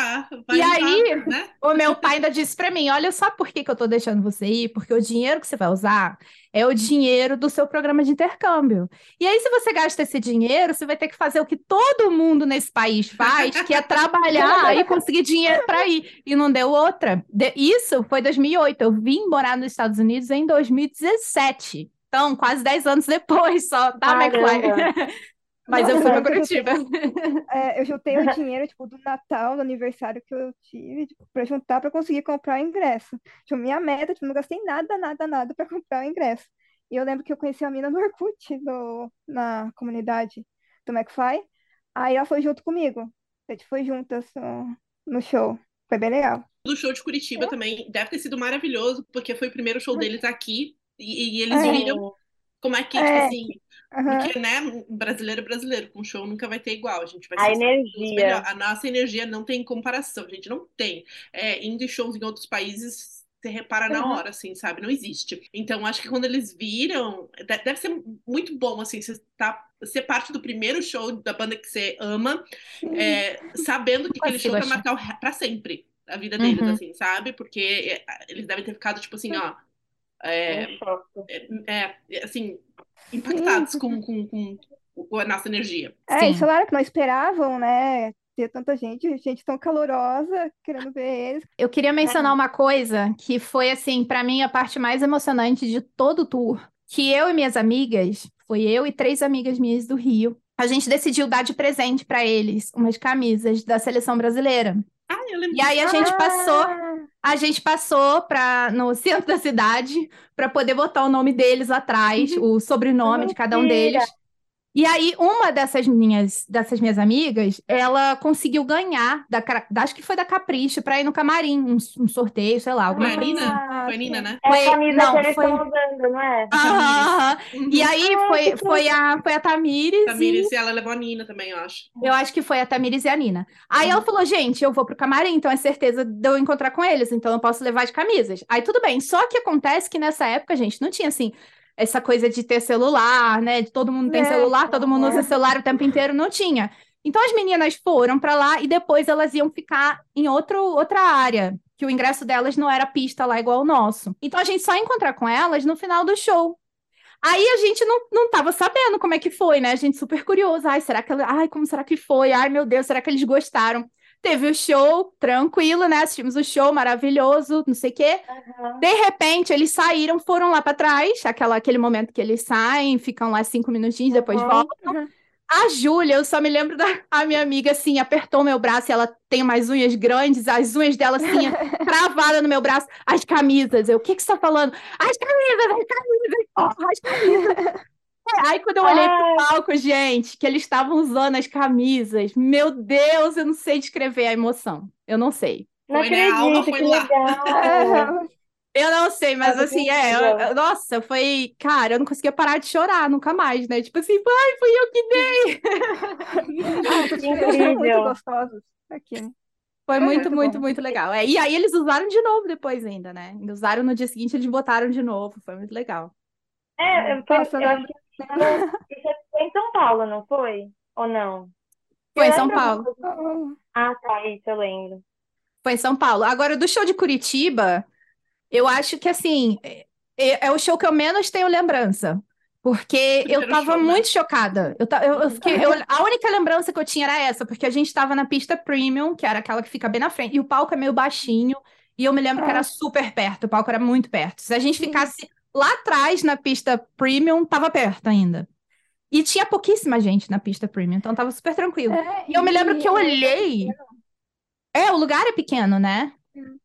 E juntar", aí- né? O meu pai ainda disse para mim: Olha só por que que eu tô deixando você ir, porque o dinheiro que você vai usar é o dinheiro do seu programa de intercâmbio. E aí, se você gasta esse dinheiro, você vai ter que fazer o que todo mundo nesse país faz, que é trabalhar e conseguir dinheiro para ir. E não deu outra. De- Isso foi 2008. Eu vim morar nos Estados Unidos em 2017. Então, quase 10 anos depois só da. McFly. Mas eu fui pra Nossa, Curitiba. É, eu juntei o dinheiro, tipo, do Natal, do aniversário que eu tive, tipo, pra juntar pra conseguir comprar o ingresso. Tipo, minha meta, tipo, não gastei nada, nada, nada pra comprar o ingresso. E eu lembro que eu conheci a mina no Orkut, no, na comunidade do McFly. Aí ela foi junto comigo. A gente foi juntas no, no show. Foi bem legal. Do show de Curitiba também deve ter sido maravilhoso, porque foi o primeiro show deles aqui e, e eles É. viram como é que, tipo É. assim, Aham. porque, né, brasileiro é brasileiro, com show nunca vai ter igual, a gente vai A energia. A nossa energia não tem comparação, gente, não tem. É, indo em shows em outros países, você repara na Uhum. hora, assim, sabe? Não existe. Então, acho que quando eles viram, de- deve ser muito bom, assim, você tá, ser parte do primeiro show da banda que você ama, é, sabendo que aquele show vai marcar o re- pra sempre a vida deles, Uhum. assim, sabe? Porque é, eles devem ter ficado, tipo assim, ó, é, Um choque. é, é, assim, impactados com, com, com, com a nossa energia. É, Sim. eles falaram que não esperavam, né? Ter tanta gente, gente tão calorosa, querendo ver eles. Eu queria mencionar uma coisa que foi, assim, pra mim a parte mais emocionante de todo o tour. Que eu e minhas amigas, foi eu e três amigas minhas do Rio, a gente decidiu dar de presente pra eles umas camisas da seleção brasileira. Ah, eu lembro E aí a gente passou, Ah, a gente passou para no centro da cidade para poder botar o nome deles atrás, o sobrenome de cada um deles. E aí, uma dessas minhas, dessas minhas amigas, ela conseguiu ganhar, da, da- acho que foi da Capricho, para ir no camarim, um, um sorteio, sei lá, alguma Foi a coisa. Nina? Ah, Foi a Nina, né? É Foi- a camisa não, que eles foi- estão usando, não é? Aham. Uhum. E aí foi, foi, a, foi a Tamires, e- Tamires, ela levou a Nina também, eu acho. eu acho que foi a Tamires e a Nina. Aí ela falou, gente, eu vou pro camarim, então é certeza de eu encontrar com eles, então eu posso levar de camisas. Aí tudo bem, só que acontece que nessa época, gente, não tinha assim, essa coisa de ter celular, né? De todo mundo tem É, celular, todo mundo é. usa celular o tempo inteiro, não tinha. Então as meninas foram pra lá e depois elas iam ficar em outro, outra área, que o ingresso delas não era pista lá igual o nosso. Então a gente só ia encontrar com elas no final do show. Aí a gente não, não tava sabendo como é que foi, né? A gente super curioso. Ai, será que ela... Ai, como será que foi? Ai, meu Deus, será que eles gostaram? Teve o show, tranquilo, né? Assistimos o show, maravilhoso, não sei o quê. Aham. De repente, eles saíram, foram lá pra trás, aquela, aquele momento que eles saem, ficam lá cinco minutinhos, depois Uhum. voltam. Uhum. A Júlia, eu só me lembro da a minha amiga, assim, apertou meu braço e ela tem umas unhas grandes, as unhas dela, assim, travada no meu braço. As camisas, eu, o que que você tá falando? As camisas, as camisas, porra, as camisas. É, Aí quando eu olhei pro palco, gente, que eles estavam usando as camisas, meu Deus, eu não sei descrever a emoção. Eu não sei. Não Foi, né? A alma acredito, foi que lá. legal. Eu não sei, mas assim, é, eu- incrível. eu- nossa, foi, cara, eu não conseguia parar de chorar nunca mais, né? Tipo assim, ai, fui eu que dei. Ah, são muito incrível. gostosos aqui. Foi É muito, muito muito, muito legal. É, e aí eles usaram de novo depois ainda, né? Usaram no dia seguinte, eles botaram de novo. Foi muito legal. É, foi, Nossa, eu eu acho lembro. que isso foi em São Paulo, não foi? Ou não? Foi em São Paulo. alguma? Ah, tá, isso eu lembro. Foi em São Paulo. Agora, do show de Curitiba, eu acho que assim, é, é o show que eu menos tenho lembrança. Porque eu Primeiro tava show, né? muito chocada. Eu, ta- eu, eu fiquei, eu- a única lembrança que eu tinha era essa, porque a gente tava na pista premium, que era aquela que fica bem na frente, e o palco é meio baixinho, e eu me lembro que era super perto, o palco era muito perto. Se a gente Sim. ficasse lá atrás na pista premium, tava perto ainda. E tinha pouquíssima gente na pista premium, então tava super tranquilo. É, E eu me lembro que eu olhei. É, o lugar é pequeno, né? Hum.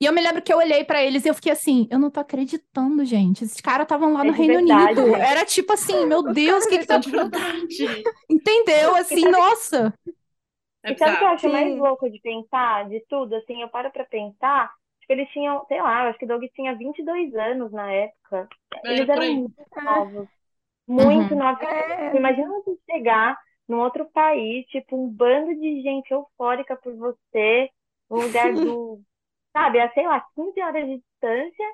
E eu me lembro que eu olhei pra eles e eu fiquei assim, eu não tô acreditando, gente. Esses caras estavam lá É no Reino verdade, Unido. né? Era tipo assim, meu Deus, o que que tá De verdade. Entendeu? Assim, nossa. É E sabe o que eu acho mais Sim. louco de pensar, de tudo? Assim, eu paro pra pensar, tipo, eles tinham, sei lá, eu acho que o Doug tinha 22 anos na época. É, Eles eram muito novos. Muito Uhum. novos. É, Imagina você chegar num outro país, tipo, um bando de gente eufórica por você, no lugar do, sabe, a, sei lá, 15 horas de distância.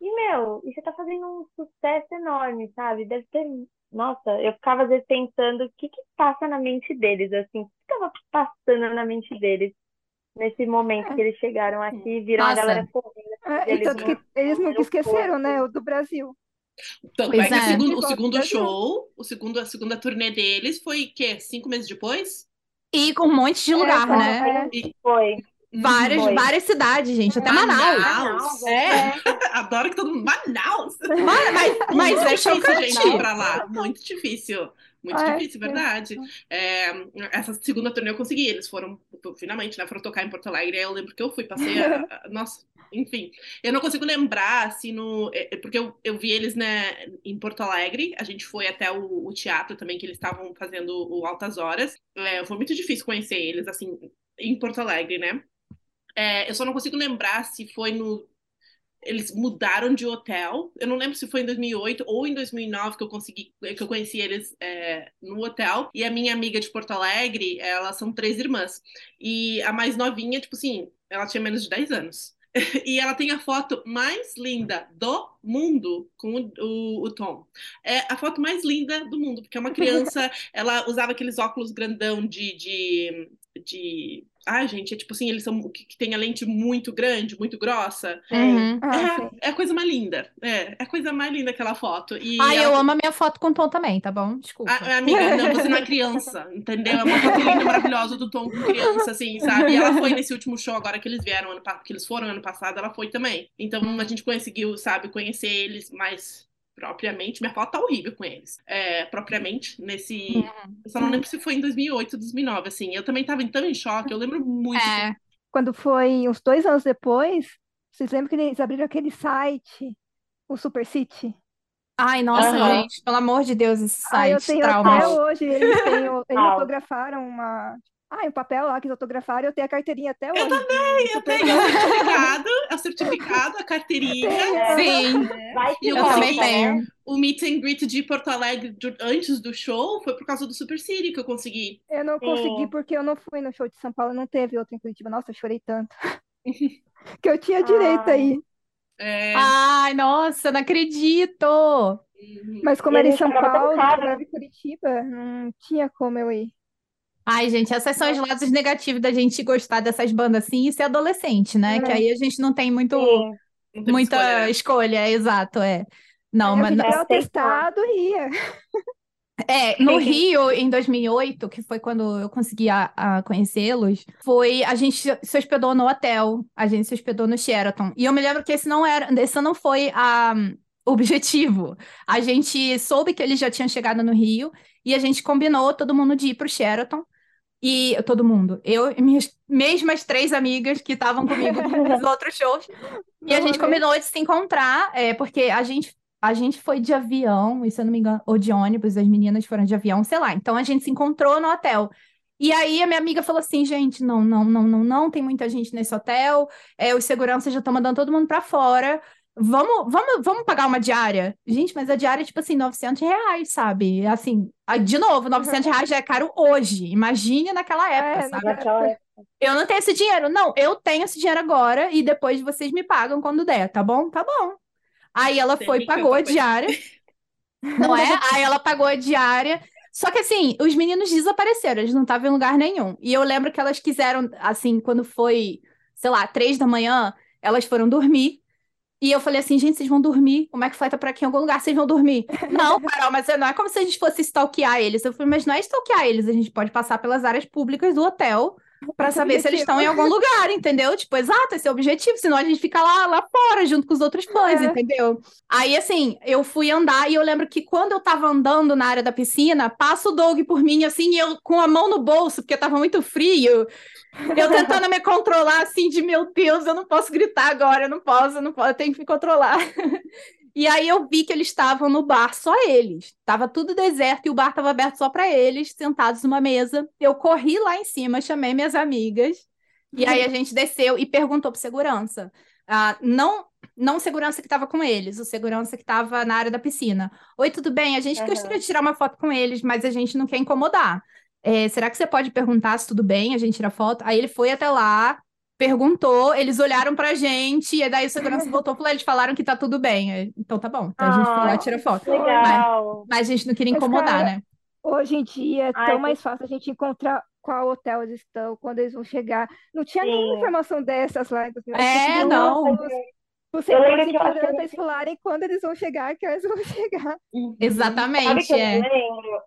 E, meu, e você tá fazendo um sucesso enorme, sabe? Deve ter. Nossa, eu ficava às vezes pensando o que que passa na mente deles, assim, o que tava passando na mente deles nesse momento que eles chegaram aqui, viram a Nossa. galera correndo. é, e Eles tanto que eles nunca esqueceram, né? O do Brasil. Tanto Pois é que o é. segundo, o segundo show, o segundo, a segunda turnê deles foi, o quê? Cinco meses depois? E com um monte de lugar, É, né? é. Foi. Várias, Foi. várias cidades, gente, até Manaus. Manaus. É. Adoro que todo mundo. Manaus! Mas, mas, mas é difícil, chocante. gente, ir pra lá. Muito difícil. Muito difícil, verdade. É, essa segunda turnê eu consegui. Eles foram, finalmente, né? Foram tocar em Porto Alegre. Aí eu lembro que eu fui, passei a. a- nossa, enfim. Eu não consigo lembrar, assim, no. é, é Porque eu, eu vi eles, né, em Porto Alegre. A gente foi até o, o teatro também, que eles estavam fazendo o Altas Horas. É, foi muito difícil conhecer eles, assim, em Porto Alegre, né? Eu só não consigo lembrar se foi no. Eles mudaram de hotel. Eu não lembro se foi em 2008 ou em 2009 que eu consegui, que eu conheci eles é, no hotel. E a minha amiga de Porto Alegre, elas são três irmãs. E a mais novinha, tipo assim, ela tinha menos de 10 anos. E ela tem a foto mais linda do mundo com o, o, o Tom. É a foto mais linda do mundo, porque é uma criança, ela usava aqueles óculos grandão de, de, de... Ai, gente, é tipo assim, eles são que, que tem a lente muito grande, muito grossa. Uhum. Ah. É, é a coisa mais linda. É, é a coisa mais linda aquela foto. E Ai, eu ela- amo a minha foto com o Tom também, tá bom? Desculpa. a, amiga, não, você não é criança, entendeu? É uma foto linda, maravilhosa do Tom com criança, assim, sabe? E ela foi nesse último show agora que eles vieram, ano, que eles foram ano passado, ela foi também. Então a gente conseguiu, sabe, conhecer eles mais propriamente. Minha foto tá horrível com eles. É, propriamente, nesse... Eu só não lembro se foi em 2008, 2009, assim. Eu também tava tão em choque, eu lembro muito. É. Quando foi uns dois anos depois, vocês lembram que eles abriram aquele site, o Super City? Ai, nossa, Aham. gente, pelo amor de Deus, esse Ah, eu site, tenho trauma. até hoje, eles, têm, eles Au. autografaram uma. Ah, um papel lá que eles autografaram, eu tenho a carteirinha até hoje. Eu também, eu tenho o certificado, o certificado, a carteirinha. Sim, Vai E eu eu também tenho. O meet and greet de Porto Alegre antes do show foi por causa do Super City que eu consegui. Eu não consegui Sim. porque eu não fui no show de São Paulo, não teve outro em Curitiba. Nossa, eu chorei tanto. Que eu tinha direito Ai. aí. É, Ai, nossa, não acredito. uhum. Mas como E a era em São Paulo, era em Curitiba, não tinha como eu ir. Ai, gente, esses são os lados negativos da gente gostar dessas bandas assim e ser adolescente, né? É. Que aí a gente não tem muito, Sim. Não teve muita escolha, né? escolha, exato, é. Não, eu mas não- o testado e ia. É, no Rio, em 2008, que foi quando eu consegui a, a conhecê-los, foi a gente se hospedou no hotel, a gente se hospedou no Sheraton. E eu me lembro que esse não era, esse não foi a, o objetivo. A gente soube que eles já tinham chegado no Rio e a gente combinou todo mundo de ir pro Sheraton. E todo mundo, eu e minhas mesmas três amigas que estavam comigo nos outros shows. E a gente combinou de se encontrar, é, porque a gente, a gente foi de avião, e se eu não me engano, ou de ônibus, as meninas foram de avião, sei lá. Então a gente se encontrou no hotel. E aí a minha amiga falou assim, gente, não, não, não, não, não, tem muita gente nesse hotel, é, os seguranças já estão mandando todo mundo pra fora. Vamos, vamos, vamos pagar uma diária? Gente, mas a diária é tipo assim, 900 reais, sabe? Assim, ah, de novo, 900 reais já é caro hoje. Imagine naquela época, É, sabe? Naquela época. Eu não tenho esse dinheiro. Não, eu tenho esse dinheiro agora e depois vocês me pagam quando der, tá bom? Tá bom. Aí ela Tem foi, que pagou a diária. Não é? Aí ela pagou a diária. Só que assim, os meninos desapareceram, eles não estavam em lugar nenhum. E eu lembro que elas quiseram, assim, quando foi, sei lá, três da manhã, elas foram dormir. E eu falei assim, gente, vocês vão dormir? Como é que foi? Tá por aqui em algum lugar? Vocês vão dormir? Não, Carol, mas não é como se a gente fosse stalkear eles. Eu falei, mas não é stalkear eles, a gente pode passar pelas áreas públicas do hotel pra saber se eles estão em algum lugar, entendeu? Tipo, exato, esse é o objetivo, senão a gente fica lá, lá fora, junto com os outros fãs, É. entendeu? Aí, assim, eu fui andar e eu lembro que quando eu tava andando na área da piscina, passa o Doug por mim, assim, e eu com a mão no bolso, porque tava muito frio, eu tentando me controlar, assim, de meu Deus, eu não posso gritar agora, eu não posso, eu não posso, eu tenho que me controlar. E aí eu vi que eles estavam no bar, só eles. Tava tudo deserto e o bar tava aberto só para eles, sentados numa mesa. Eu corri lá em cima, chamei minhas amigas. E aí a gente desceu e perguntou pro segurança. Ah, não, não o segurança que estava com eles, o segurança que estava na área da piscina. Oi, tudo bem? A gente Aham. gostaria de tirar uma foto com eles, mas a gente não quer incomodar. É, será que você pode perguntar se tudo bem? A gente tira foto? Aí ele foi até lá, perguntou, eles olharam pra gente, e daí o segurança voltou e falou: eles falaram que tá tudo bem. É, Então tá bom. Então a gente foi lá Ah, e tira foto. Legal. Mas a gente não queria Mas, incomodar, cara, né? Hoje em dia é Ai, tão que- mais fácil a gente encontrar qual hotel eles estão, quando eles vão chegar. Não tinha nenhuma Sim. informação dessas lá. então, É, você não. Você Eu pode achei pra eles falarem quando eles vão chegar, que eles vão chegar. Sabe Exatamente, que eu é. me lembro?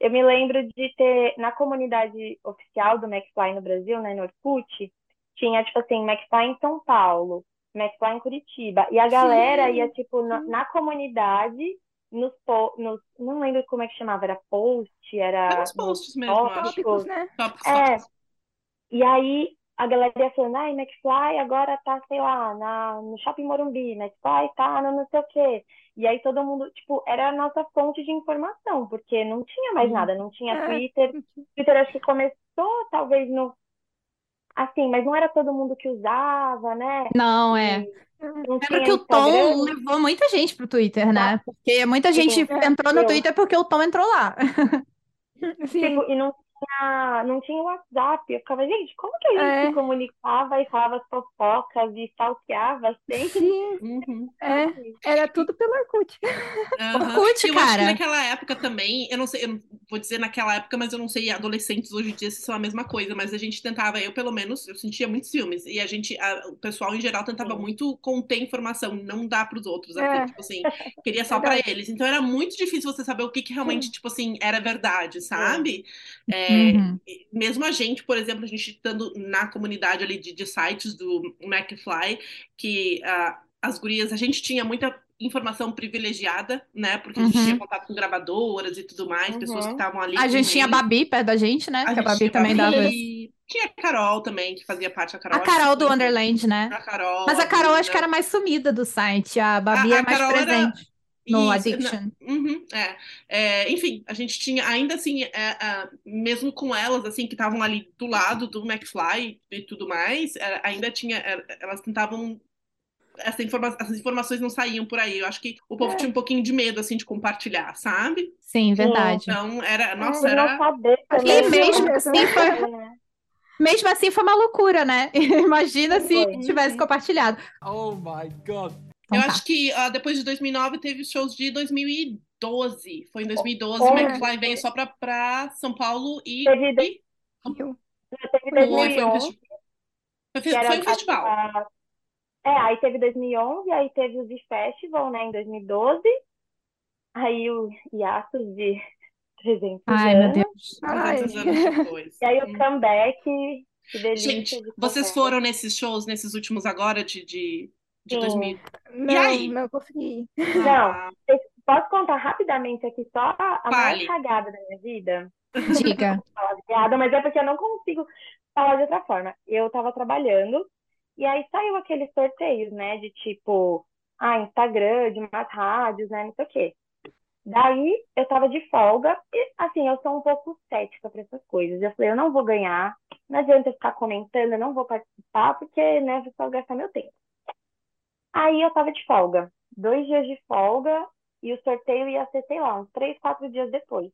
Eu me lembro de ter, na comunidade oficial do McFly no Brasil, né, no Orkut, tinha, tipo assim, McFly em São Paulo, McFly em Curitiba. E a galera Sim, ia, tipo, na, na comunidade, nos, nos. Não lembro como é que chamava, era post, Eram era os posts mesmo, tópicos. Tópicos, né? Tópicos, É, e aí a galera ia falando, ai, McFly agora tá, sei lá, na, no Shopping Morumbi, McFly tá no não sei o quê. E aí todo mundo, tipo, era a nossa fonte de informação, porque não tinha mais nada, não tinha É, Twitter. Twitter acho que começou, talvez, no. Assim, mas não era todo mundo que usava, né? Não, é. Não Lembro que o Tom Instagram. levou muita gente pro Twitter, né? Porque muita gente Sim, entrou no. Twitter porque o Tom entrou lá. Sim, Tipo, e não tinha, não tinha WhatsApp. Eu ficava, gente, como que a gente é, se comunicava e falava as fofocas e stalkeava sem. sim, Uhum. é. Era tudo pelo Orkut. Aham. Orkut, eu acho que cara. naquela época também, eu não sei, eu não vou dizer naquela época, mas eu não sei adolescentes hoje em dia se são a mesma coisa, mas a gente tentava, eu pelo menos, eu sentia muitos filmes, e a gente, a- o pessoal em geral tentava Sim. muito conter informação, não dar pros outros, assim, É, tipo assim, queria só pra verdade. eles. Então era muito difícil você saber o que que realmente, Sim. tipo assim, era verdade, sabe? É, Uhum. e mesmo a gente, por exemplo, a gente estando na comunidade ali de, de sites do McFly, que ah, as gurias, a gente tinha muita informação privilegiada, né? Porque a gente tinha Uhum. contato com gravadoras e tudo mais, pessoas que Uhum. estavam ali A gente tinha a. Babi perto da gente, né? A Que a Babi também dava. Babi, tinha a Carol também, que fazia parte da Carol. A Carol do Wonderland, né? A Carol, Mas a Carol acho que Bruna. era mais sumida do site. A Babi A, é a mais Carol era. No Isso, Addiction. na- uhum, é. É, enfim, a gente tinha, ainda assim, é, é, mesmo com elas, assim, que estavam ali do lado do McFly e tudo mais, é, ainda tinha, é, elas tentavam, essa informa essas informações não saíam por aí. Eu acho que o povo É. tinha um pouquinho de medo, assim, de compartilhar, sabe? Sim, verdade. Então, era, nossa, Por não era... saber E também é mesmo assim foi, né? mesmo assim foi uma loucura, né? Imagina se Foi. tivesse Uhum. compartilhado. Oh my god. Então Eu tá. acho que ah, depois de 2009 teve os shows de 2012. Foi em 2012, É. McFly veio só pra, pra São Paulo e... Teve, e Rio. teve foi, foi, um 2011, festi- foi, foi um festival. a- É, aí teve 2011, aí teve o Z Festival, né, em 2012. Aí o hiatus de 300 Ai, meu anos. Deus. 300 Ai. E aí o Hum. comeback, que delícia Gente, vocês foram nesses shows, nesses últimos agora de, de, de Sim. 2000? Não, aí? não consegui. Não, Ah, eu posso contar rapidamente aqui só a Fale. cagada da minha vida? Diga. mas é porque eu não consigo falar de outra forma. Eu tava trabalhando e aí saiu aqueles sorteios, né? De tipo, ah, Instagram, de umas rádios, né? Não sei o quê. Daí eu tava de folga e, assim, eu sou um pouco cética para essas coisas. Eu falei, eu não vou ganhar, não adianta eu ficar comentando, eu não vou participar, porque, né, vou só gastar meu tempo. Aí eu tava de folga, dois dias de folga e o sorteio ia ser, sei lá, uns três, quatro dias depois.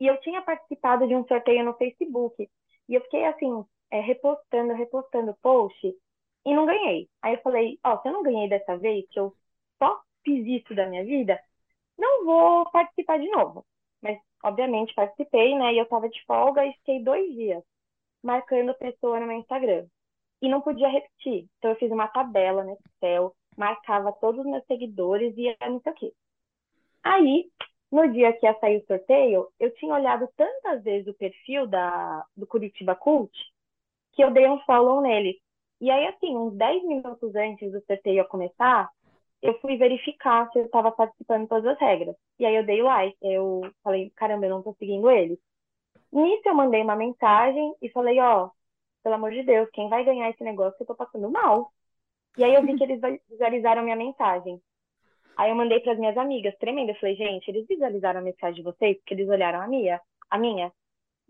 E eu tinha participado de um sorteio no Facebook. E eu fiquei assim, é, repostando, repostando post e não ganhei. Aí eu falei, ó, se eu não ganhei dessa vez, que eu só fiz isso da minha vida, não vou participar de novo. Mas, obviamente, participei, né? E eu tava de folga e fiquei dois dias marcando pessoa no meu Instagram. E não podia repetir. Então eu fiz uma tabela no Excel, marcava todos os meus seguidores e não sei o quê. Aí, no dia que ia sair o sorteio, eu tinha olhado tantas vezes o perfil da, do Curitiba Cult que eu dei um follow nele. E aí, assim, uns 10 minutos antes do sorteio começar, eu fui verificar se eu estava participando de todas as regras. E aí eu dei like. Eu falei, caramba, eu não tô seguindo ele. Nisso eu mandei uma mensagem e falei, ó, pelo amor de Deus, quem vai ganhar esse negócio eu tô passando mal. E aí eu vi que eles visualizaram minha mensagem. Aí eu mandei para as minhas amigas, tremendo. Eu falei, gente, eles visualizaram a mensagem de vocês porque eles olharam a minha, a minha.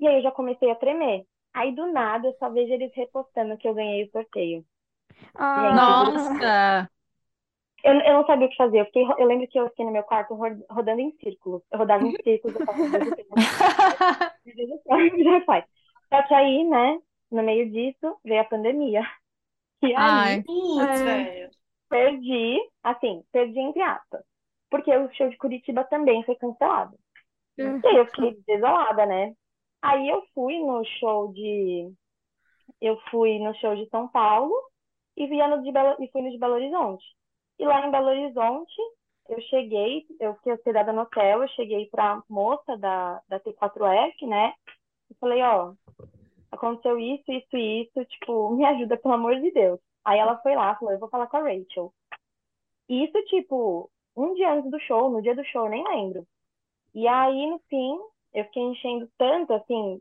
E aí eu já comecei a tremer. Aí do nada eu só vejo eles repostando que eu ganhei o sorteio. Ah, Nossa! Eu, eu não sabia o que fazer. Eu, fiquei, eu lembro que eu fiquei no meu quarto ro- rodando em círculos. Eu rodava em círculos. Eu falava, meu Deus do céu, do céu. Só que aí, né, no meio disso, veio a pandemia. E aí, Ai. Putz, É. velho. perdi, assim, perdi entre aspas. Porque o show de Curitiba também foi cancelado. E aí eu fiquei desolada, né? Aí eu fui no show de. Eu fui no show de São Paulo e, via no de Belo... e fui no de Belo Horizonte. E lá em Belo Horizonte, eu cheguei, eu fiquei hospedada no hotel, eu cheguei pra moça da, da T4F, né? E falei, ó, aconteceu isso, isso e isso, tipo, me ajuda, pelo amor de Deus. Aí ela foi lá, falou, eu vou falar com a Rachel. E isso, tipo, um dia antes do show, no dia do show, nem lembro. E aí, no fim, eu fiquei enchendo tanto, assim,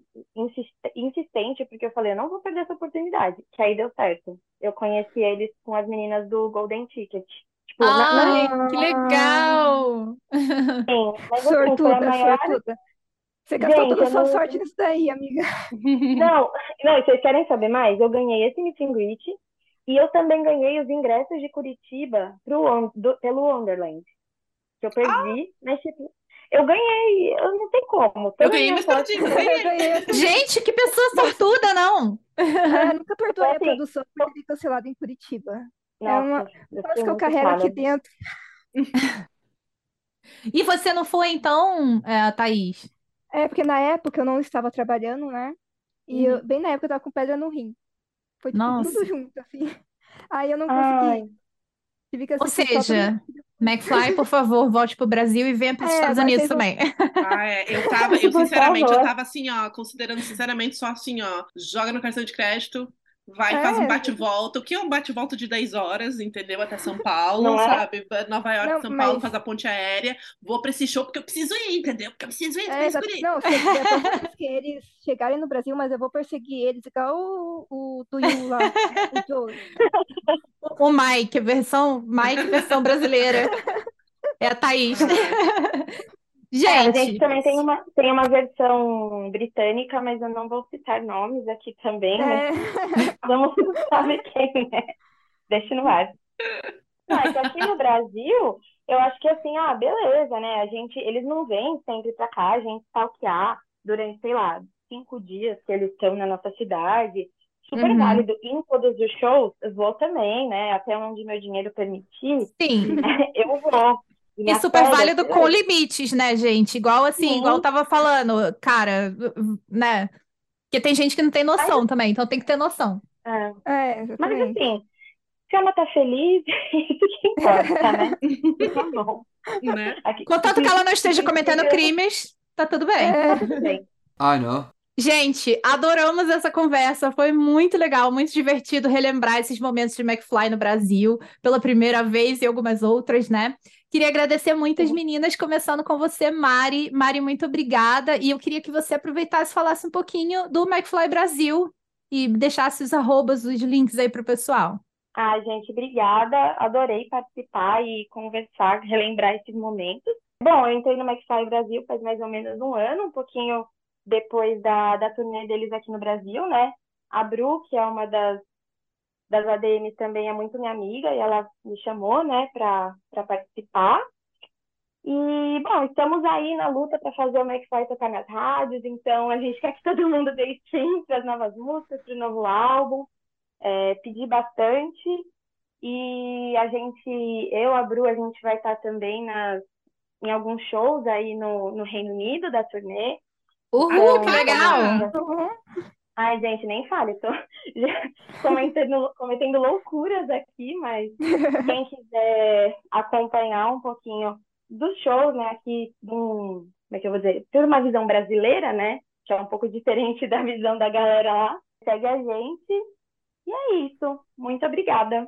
insistente, porque eu falei, eu não vou perder essa oportunidade. Que aí deu certo. Eu conheci eles com as meninas do Golden Ticket. Tipo, Ai, na... que legal! Sim, mas assim, sortuda, maior... sortuda. Você gastou Gente, toda a eu sua não- sorte nisso daí, amiga. Não, não, vocês querem saber mais? Eu ganhei esse meet and greet e eu também ganhei os ingressos de Curitiba pro, do- pelo Wonderland. Que eu perdi, mas tipo, eu ganhei, eu não sei como. Eu ganhei meus sorte- eu ganhei. Gente, que pessoa sortuda, não? É, nunca perdoei a Assim, produção por ter cancelado em Curitiba. Nossa, uma- eu Quase fiquei que eu carrego aqui dentro. E você não foi, então, é, Thaís? É, porque na época eu não estava trabalhando, né? E eu- bem na época eu tava com pedra no rim. Foi tipo, Nossa. tudo junto, assim. Aí eu não Ai, consegui. Tive que Ou seja, McFly, por favor, volte pro Brasil e venha para os É, Estados Unidos vão- também. Ah, é. Eu tava, eu sinceramente, eu tava assim, ó, considerando sinceramente só assim, ó, joga no cartão de crédito, vai, É. faz um bate-volta. O que é um bate-volta de 10 horas, entendeu? Até São Paulo, Não é? sabe? Nova York, Não, São Paulo, mas- faz a ponte aérea. Vou pra esse show porque eu preciso ir, entendeu? Porque eu preciso ir, É, preciso exato. ir. Não, se eles chegarem no Brasil, mas eu vou perseguir eles, igual o, o do Yu lá, o Joey. O Mike, versão Mike, versão brasileira. É a Thaís. É, a gente Gente, também tem uma, tem uma versão britânica, mas eu não vou citar nomes aqui também? É, Todo mundo sabe quem é. Deixa no ar. Não, é aqui no Brasil, eu acho que assim, ah, beleza, né? A gente, eles não vêm sempre pra cá, a gente stalkear durante, sei lá, cinco dias que eles estão na nossa cidade. Super Uhum. válido. E em todos os shows, eu vou também, né? Até onde meu dinheiro permitir, sim. eu vou. E minha super férias, válido com beleza. limites, né, gente? Igual assim, Sim. igual eu tava falando, cara, né? Porque tem gente que não tem noção também, então tem que ter noção. É. é, Mas assim, se ela tá feliz, isso que importa, né? Tá bom. Né? Aqui, Contanto que ela não esteja cometendo crimes, tá tudo bem. É, tudo bem. I know. Gente, adoramos essa conversa. Foi muito legal, muito divertido relembrar esses momentos de McFly no Brasil, pela primeira vez e algumas outras, né? Queria agradecer muito as Uhum. meninas, começando com você, Mari. Mari, muito obrigada. E eu queria que você aproveitasse e falasse um pouquinho do McFly Brasil e deixasse os arrobas, os links aí pro pessoal. Ai, gente, obrigada. Adorei participar e conversar, relembrar esses momentos. Bom, eu entrei no McFly Brasil faz mais ou menos um ano, um pouquinho depois da, da turnê deles aqui no Brasil, né? A Bru, que é uma das, das ADMs, também é muito minha amiga e ela me chamou, né, para para participar. E, bom, estamos aí na luta para fazer o McFly tocar nas rádios, então a gente quer que todo mundo dê stream para as novas músicas, para o novo álbum. É, pedir bastante. E a gente, eu, a Bru, a gente vai estar também nas, em alguns shows aí no, no Reino Unido da turnê. Uhul, Então, que legal! Uhum. Ai, gente, nem fale, tô já cometendo, cometendo loucuras aqui, mas quem quiser acompanhar um pouquinho dos shows, né, aqui, um, como é que eu vou dizer, ter uma visão brasileira, né, que é um pouco diferente da visão da galera lá, segue a gente. E é isso. Muito obrigada.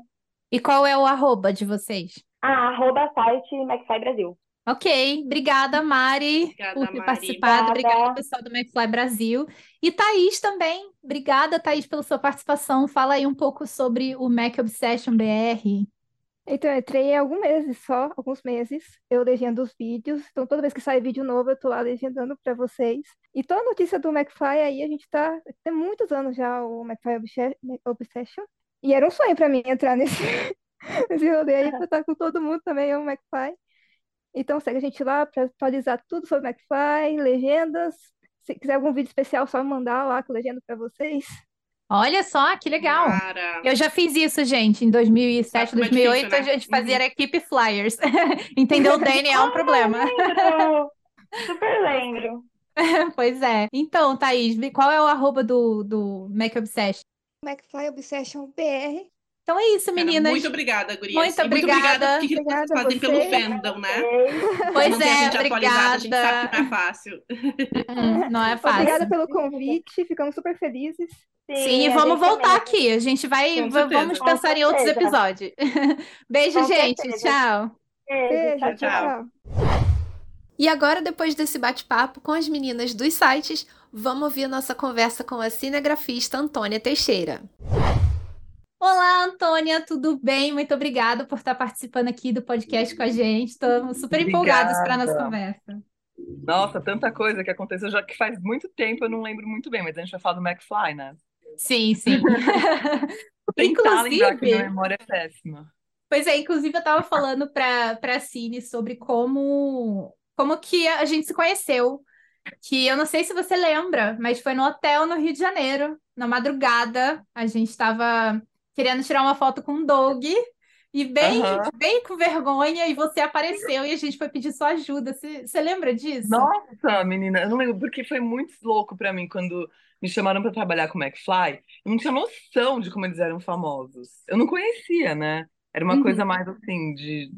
E qual é o arroba de vocês? Ah, arroba site McFly Brasil. Ok, obrigada, Mari, Obrigada, por ter Mari. participado. Obrigada. Obrigada, pessoal do McFly Brasil. E Thaís também. Obrigada, Thaís, pela sua participação. Fala aí um pouco sobre o Mac Obsession BR. Então, eu entrei há alguns meses só, alguns meses. Eu legendo os vídeos. Então, toda vez que sai vídeo novo, eu tô lá legendando para vocês. E toda notícia do McFly aí, a gente tá. Tem muitos anos já o McFly Obse- Obsession. E era um sonho para mim entrar nesse, nesse rolê aí, pra estar com todo mundo também, o McFly. Então, segue a gente lá para atualizar tudo sobre o McFly, legendas. Se quiser algum vídeo especial, só mandar lá com legenda para vocês. Olha só, que legal. Cara, Eu já fiz isso, gente, em 2007, Sabe como é 2008, difícil, né? a gente fazia era equipe Flyers. Entendeu? O Danny é um problema. Lembro. Super lembro. Pois é. Então, Thaís, qual é o arroba do, do Mac Obsession? McFly Obsession BR. Então é isso, Cara, meninas. muito obrigada, gurias. Muito E muito obrigada. obrigada vocês Obrigada a fazem pelo fandom, né? Pois a é, gente atualizada, a gente sabe obrigada. que não é fácil. Hum, Não é fácil. Obrigada pelo convite, ficamos super felizes. Sim, e a vamos voltar também. aqui. A gente vai, vamos pensar em outros episódios. Beijo, Com gente. certeza. Tchau. Beijo, Beijo, tchau, tchau. E agora, depois desse bate-papo com as meninas dos sites, vamos ouvir nossa conversa com a cinegrafista Antônia Teixeira. Olá, Antônia, tudo bem? Muito obrigada por estar participando aqui do podcast com a gente. Estamos super empolgados para a nossa conversa. Nossa, tanta coisa que aconteceu, já que faz muito tempo eu não lembro muito bem, mas a gente vai falar do McFly, né? Sim, sim. Tentar lembrar que minha Inclusive, memória é péssima. pois é, inclusive eu estava falando para para Cine sobre como como que a gente se conheceu. Que eu não sei se você lembra, mas foi no hotel no Rio de Janeiro, na madrugada. A gente estava querendo tirar uma foto com o Doug e bem, Aham. bem com vergonha, e você apareceu e a gente foi pedir sua ajuda. Você, lembra disso? Nossa, menina, eu não lembro, porque foi muito louco pra mim quando me chamaram pra trabalhar com o McFly. Eu não tinha noção de como eles eram famosos. Eu não conhecia, né? Era uma Uhum. coisa mais assim, de,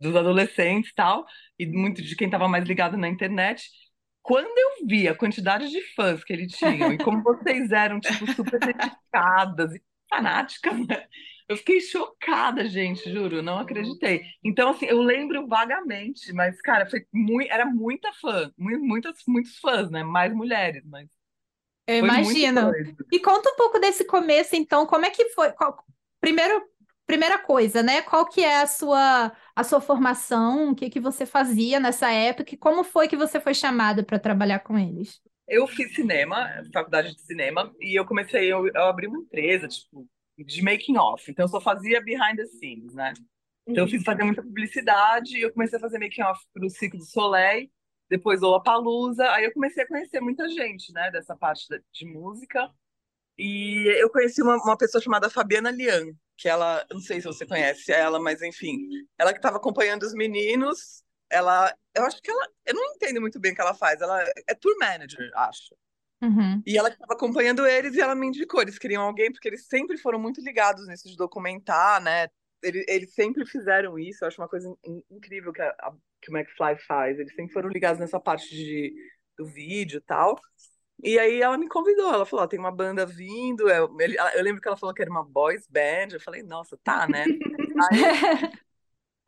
dos adolescentes e tal, e muito de quem tava mais ligado na internet. Quando eu vi a quantidade de fãs que ele tinha e como vocês eram, tipo, super dedicadas e fanáticas, né? Eu fiquei chocada, gente, juro, não acreditei. Então, assim, eu lembro vagamente, mas, cara, foi muito, era muita fã, mu- muitas, muitos fãs, né? Mais mulheres, mas Eu imagino. E conta um pouco desse começo, então, como é que foi? Qual- primeiro, primeira coisa, né? Qual que é a sua a sua formação? O que que você fazia nessa época? E como foi que você foi chamado para trabalhar com eles? Eu fiz cinema, faculdade de cinema, e eu comecei, eu, eu abri uma empresa, tipo, de making off. Então, eu só fazia behind the scenes, né? Então, eu fiz fazer muita publicidade, eu comecei a fazer making off pro Circo du Soleil, depois Lollapalooza, aí eu comecei a conhecer muita gente, né, dessa parte de música. E eu conheci uma, uma pessoa chamada Fabiana Lian, que ela, não sei se você conhece ela, mas enfim, ela que estava acompanhando os meninos, ela, eu acho que ela, eu não entendo muito bem o que ela faz, ela é tour manager, acho. Uhum. E ela estava acompanhando eles e ela me indicou. Eles queriam alguém, porque eles sempre foram muito ligados nisso de documentar, né? Eles, eles sempre fizeram isso. Eu acho uma coisa in- incrível que, a- que o McFly faz. Eles sempre foram ligados nessa parte de, do vídeo e tal. E aí ela me convidou. Ela falou: ó, tem uma banda vindo. Eu, eu lembro que ela falou que era uma boys band. Eu falei: nossa, tá, né? Aí,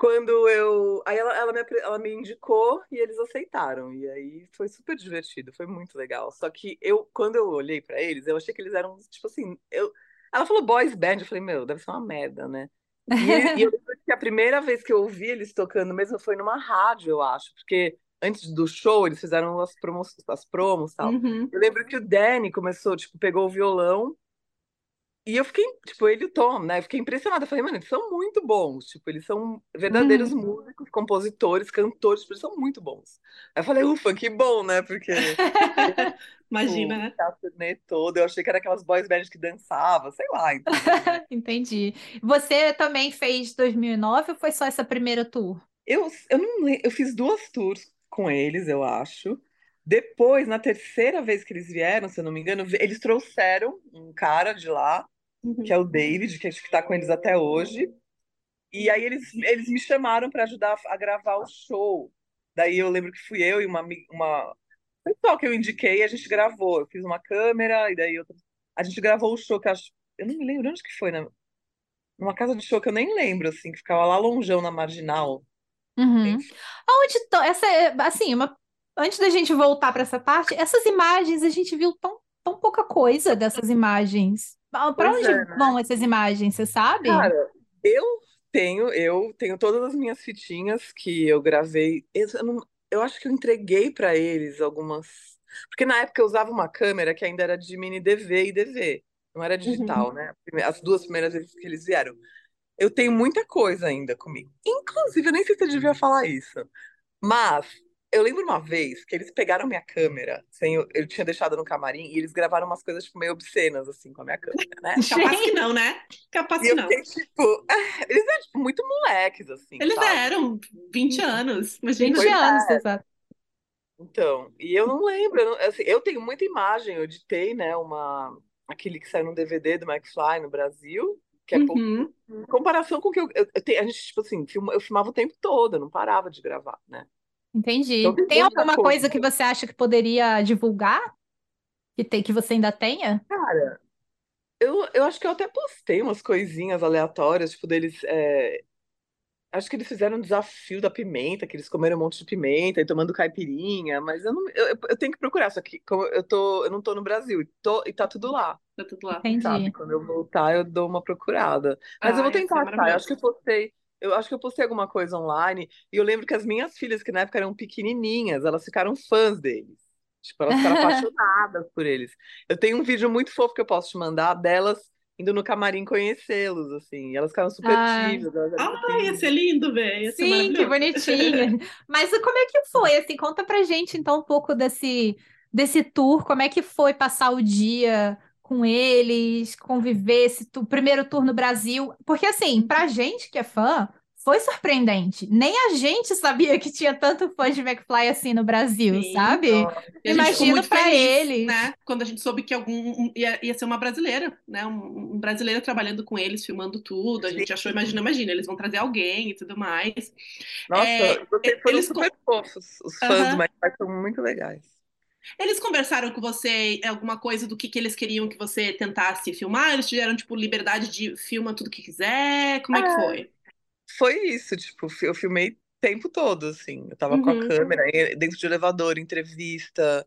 quando eu. Aí ela, ela, me, ela me indicou e eles aceitaram. E aí foi super divertido, foi muito legal. Só que eu, quando eu olhei pra eles, eu achei que eles eram, tipo assim, eu. Ela falou boys band, eu falei, meu, deve ser uma merda, né? E, e eu lembro que a primeira vez que eu ouvi eles tocando mesmo foi numa rádio, eu acho, porque antes do show eles fizeram as promos, as promos e tal. Uhum. Eu lembro que o Danny começou, tipo, pegou o violão e eu fiquei, tipo, ele e o Tom, né? Eu fiquei impressionada. Eu falei, mano, eles são muito bons. Tipo, eles são verdadeiros músicos, compositores, cantores, tipo, eles são muito bons. Aí eu falei, ufa, que bom, né? Porque Imagina, né? turnê todo, eu achei que era aquelas boys bands que dançavam, sei lá. Então, Entendi. Você também fez 2009 ou foi só essa primeira tour? eu, eu, não, eu fiz duas tours com eles, eu acho. Depois, na terceira vez que eles vieram, se eu não me engano, eles trouxeram um cara de lá, Uhum. que é o David, que acho que tá com eles até hoje. E aí eles, eles me chamaram para ajudar a gravar o show. Daí eu lembro que fui eu e uma uma pessoal que eu indiquei, a gente gravou. Eu fiz uma câmera e daí outra... a gente gravou o show que eu acho, eu não me lembro onde que foi, né? Numa casa de show que eu nem lembro, assim, que ficava lá longeão na Marginal. Uhum. Aonde to- essa é- assim, uma antes da gente voltar para essa parte, essas imagens a gente viu tão, tão pouca coisa dessas imagens. Para onde é, né? vão essas imagens, você sabe? Cara, eu tenho, eu tenho todas as minhas fitinhas que eu gravei. Eu, não- eu acho que eu entreguei para eles algumas. Porque na época eu usava uma câmera que ainda era de mini DV e DV, não era digital, né? As duas primeiras vezes que eles vieram. Eu tenho muita coisa ainda comigo. Inclusive, eu nem sei se eu devia falar isso. Mas eu lembro uma vez que eles pegaram minha câmera, sem, eu, eu tinha deixado no camarim, e eles gravaram umas coisas tipo, meio obscenas, assim, com a minha câmera, né? Capaz que não, né? Capaz que não. fiquei tipo, eles eram tipo, muito moleques, assim, Eles sabe? eram 20 anos, 20 imagina. Pois é. anos, exato. Então, e eu não lembro, eu, não- assim, eu tenho muita imagem, eu editei, né, uma, aquele que saiu no DVD do McFly no Brasil, Que é pouco. Uhum. Em comparação com o que eu, eu, eu a gente, tipo assim, filma, eu filmava o tempo todo, eu não parava de gravar, né? Entendi. Então tem alguma coisa coisa. que você acha que poderia divulgar? Que tem, que você ainda tenha? Cara, eu, eu acho que eu até postei umas coisinhas aleatórias, tipo, deles. é, Acho que eles fizeram um desafio da pimenta, que eles comeram um monte de pimenta e tomando caipirinha, mas eu não, eu, eu- eu tenho que procurar, só que como eu tô, eu não tô no Brasil e, tô, e tá tudo lá, Tá tudo lá. Entendi. sabe? Quando eu voltar, eu dou uma procurada. Mas eu Ah, vou ia ser tentar achar. Eu maravilhoso. acho que eu postei, eu acho que eu postei alguma coisa online, e eu lembro que as minhas filhas, que na época eram pequenininhas, elas ficaram fãs deles. Tipo, elas ficaram apaixonadas por eles. Eu tenho um vídeo muito fofo que eu posso te mandar delas indo no camarim conhecê-los, assim. E elas ficaram super Ah. tímidas, Ah, ia pequenininhas. ser lindo, velho. Ia Sim, que bonitinha. Mas como é que foi? Assim, conta pra gente então um pouco desse, desse tour, como é que foi passar o dia com eles, conviver esse tu- primeiro tour no Brasil? Porque assim, pra gente que é fã, foi surpreendente. Nem a gente sabia que tinha tanto fã de McFly assim no Brasil, Sim. sabe? Imagino feliz, eles. né? Quando a gente soube que algum um- ia, ia ser uma brasileira, né? Um, um brasileiro trabalhando com eles, filmando tudo. A gente achou, imagina, imagina, eles vão trazer alguém e tudo mais. Nossa, É, vocês foram eles super fofos. Os fãs Aham. do McFly são muito legais. Eles conversaram com você alguma coisa do que, que eles queriam que você tentasse filmar? Eles tiveram, tipo, liberdade de filma tudo que quiser? Como é que Ah, foi? Foi isso, tipo, eu filmei o tempo todo, assim. Eu tava com a Uhum. câmera dentro de elevador, entrevista.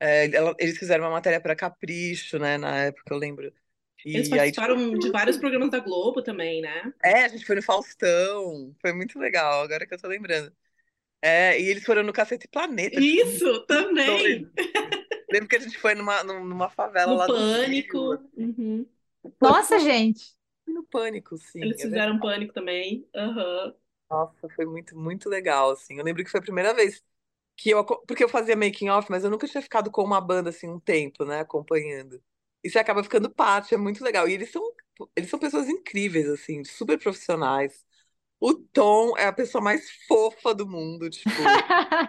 É, eles fizeram uma matéria pra Capricho, né, na época, eu lembro. Eles E aí, tipo, participaram de vários programas da Globo também, né? é, a gente foi no Faustão. Foi muito legal, agora que eu tô lembrando. É, e eles foram no Cacete Planeta. tipo, Isso, muito também! Lembro que a gente foi numa, num- numa favela No lá do Rio. Pânico. Uhum. Nossa, gente. Foi no Pânico, sim. Eles é fizeram Pânico também. Aham. Nossa, foi muito, muito legal, assim. Eu lembro que foi a primeira vez que eu... Porque eu fazia making off, mas eu nunca tinha ficado com uma banda, assim, um tempo, né, acompanhando. E você acaba ficando parte, é muito legal. E eles são, eles são pessoas incríveis, assim, super profissionais. O Tom é a pessoa mais fofa do mundo, tipo...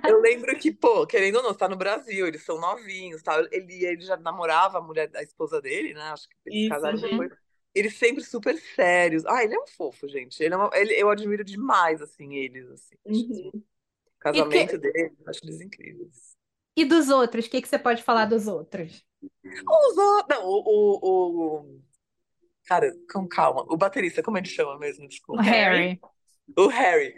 Eu lembro que, pô, querendo ou não, você tá no Brasil, eles são novinhos, tal. Ele, ele já namorava a mulher, a esposa dele, né? Acho que eles Isso, casaram uhum. depois. Eles sempre super sérios. Ah, ele é um fofo, gente. Ele é uma- ele- eu admiro demais, assim, eles, assim. Uhum. O casamento deles, acho eles incríveis. E dos outros, o que que você pode falar dos outros? Os outros, não, o, o, o- Cara, com calma. O baterista, como ele chama mesmo? O Desculpa. Harry. O Harry.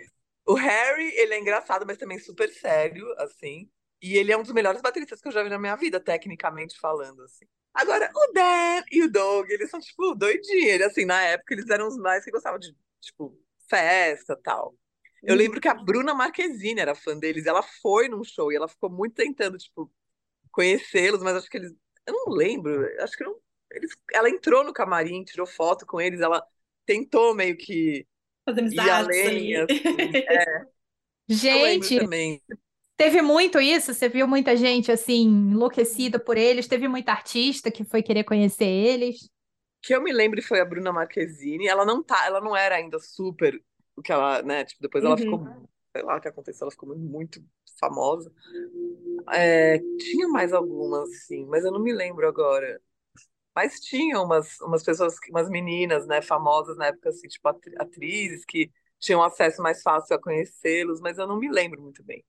O Harry, ele é engraçado, mas também super sério, assim. E ele é um dos melhores bateristas que eu já vi na minha vida, tecnicamente falando, assim. Agora, o Dan e o Doug, eles são, tipo, doidinhos. Ele, assim, na época, eles eram os mais que gostavam de, tipo, festa tal. Eu lembro que a Bruna Marquezine era fã deles. Ela foi num show e ela ficou muito tentando, tipo, conhecê-los, mas acho que eles. Eu não lembro. Acho que não. Eles... Ela entrou no camarim, tirou foto com eles, ela tentou meio que Fazer ir amizades além, assim. É, Gente, também. teve muito isso? Você viu muita gente assim enlouquecida por eles? Teve muita artista que foi querer conhecer eles? que eu me lembro foi a Bruna Marquezine. Ela não tá, ela não era ainda super o que ela, né? Tipo, depois ela Uhum. ficou, sei lá o que aconteceu, ela ficou muito famosa. É, tinha mais algumas, sim, mas eu não me lembro agora. Mas tinha umas, umas pessoas, umas meninas, né, famosas na época, assim, tipo atri- atrizes que tinham acesso mais fácil a conhecê-los, mas eu não me lembro muito bem.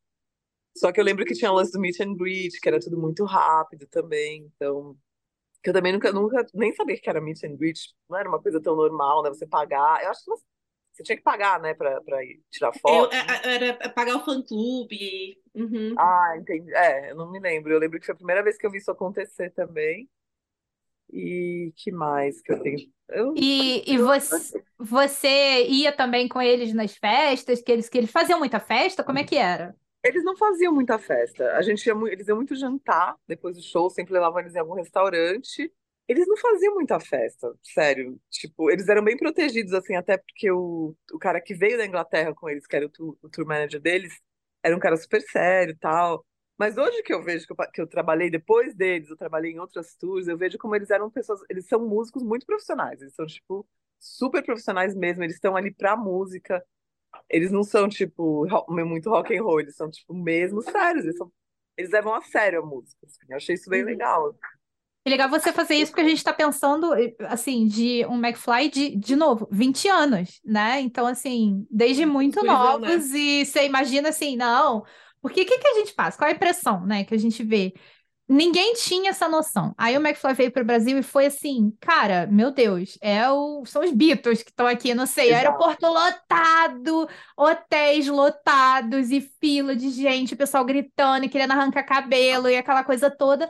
Só que eu lembro que tinha o lance do meet and greet, que era tudo muito rápido também, então que eu também nunca, nunca nem sabia que era meet and greet, não era uma coisa tão normal, né? Você pagar. Eu acho que você, tinha que pagar, né, pra, pra ir tirar Eu, foto. é- é- era pagar o fã-clube. Uhum. Ah, entendi. É, eu não me lembro. Eu lembro que foi a primeira vez que eu vi isso acontecer também. E que mais que eu tenho? Eu, E, e você, você ia também com eles nas festas, que eles, que eles faziam muita festa? Como é que era? Eles não faziam muita festa. A gente ia, eles iam muito jantar depois do show, sempre levavam eles em algum restaurante. Eles não faziam muita festa, sério. Tipo, eles eram bem protegidos, assim, até porque o, o cara que veio da Inglaterra com eles, que era o, o tour manager deles, era um cara super sério e tal. Mas hoje que eu vejo que eu, que eu trabalhei depois deles, eu trabalhei em outras tours, eu vejo como eles eram pessoas, eles são músicos muito profissionais, eles são, tipo, super profissionais mesmo, eles estão ali pra música. Eles não são, tipo, muito rock and roll, eles são, tipo, mesmo sérios. Eles, são, eles levam a sério a música. assim. Eu achei isso bem Uhum. legal. É legal você fazer isso porque a gente está pensando, assim, de um McFly de, de novo, 20 anos, né? Então, assim, desde muito Gurizão, né? novos, e você imagina assim, não, porque o que que a gente faz? Qual é a impressão, né, que a gente vê? Ninguém tinha essa noção. Aí o McFly veio para o Brasil e foi assim, cara, meu Deus, é o, são os Beatles que estão aqui, não sei, Exato. aeroporto lotado, hotéis lotados e fila de gente, o pessoal gritando e querendo arrancar cabelo e aquela coisa toda.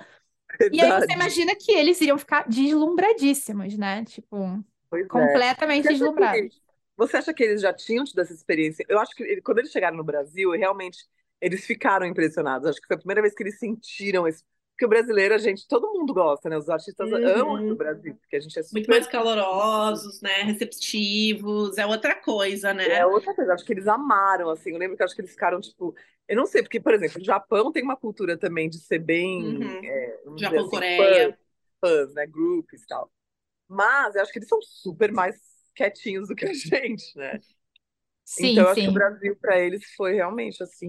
E aí você Verdade. imagina que eles iriam ficar deslumbradíssimos, né? Tipo, Pois é. completamente que- deslumbrados. Você acha que eles já tinham tido essa experiência? Eu acho que ele- quando eles chegaram no Brasil, realmente eles ficaram impressionados. Acho que foi a primeira vez que eles sentiram isso. Porque o brasileiro, a gente, todo mundo gosta, né? Os artistas Uhum. amam o Brasil, porque a gente é super. Muito mais calorosos, né? Receptivos, é outra coisa, né? É outra coisa, acho que eles amaram, assim. Eu lembro que acho que eles ficaram, tipo. Eu não sei, porque, por exemplo, o Japão tem uma cultura também de ser bem. Uhum. é, Japão, assim, Coreia. fãs, fãs, né? Groups e tal. Mas eu acho que eles são super mais quietinhos do que a gente, né? Sim, Então, eu acho que sim. o Brasil, para eles, foi realmente, assim,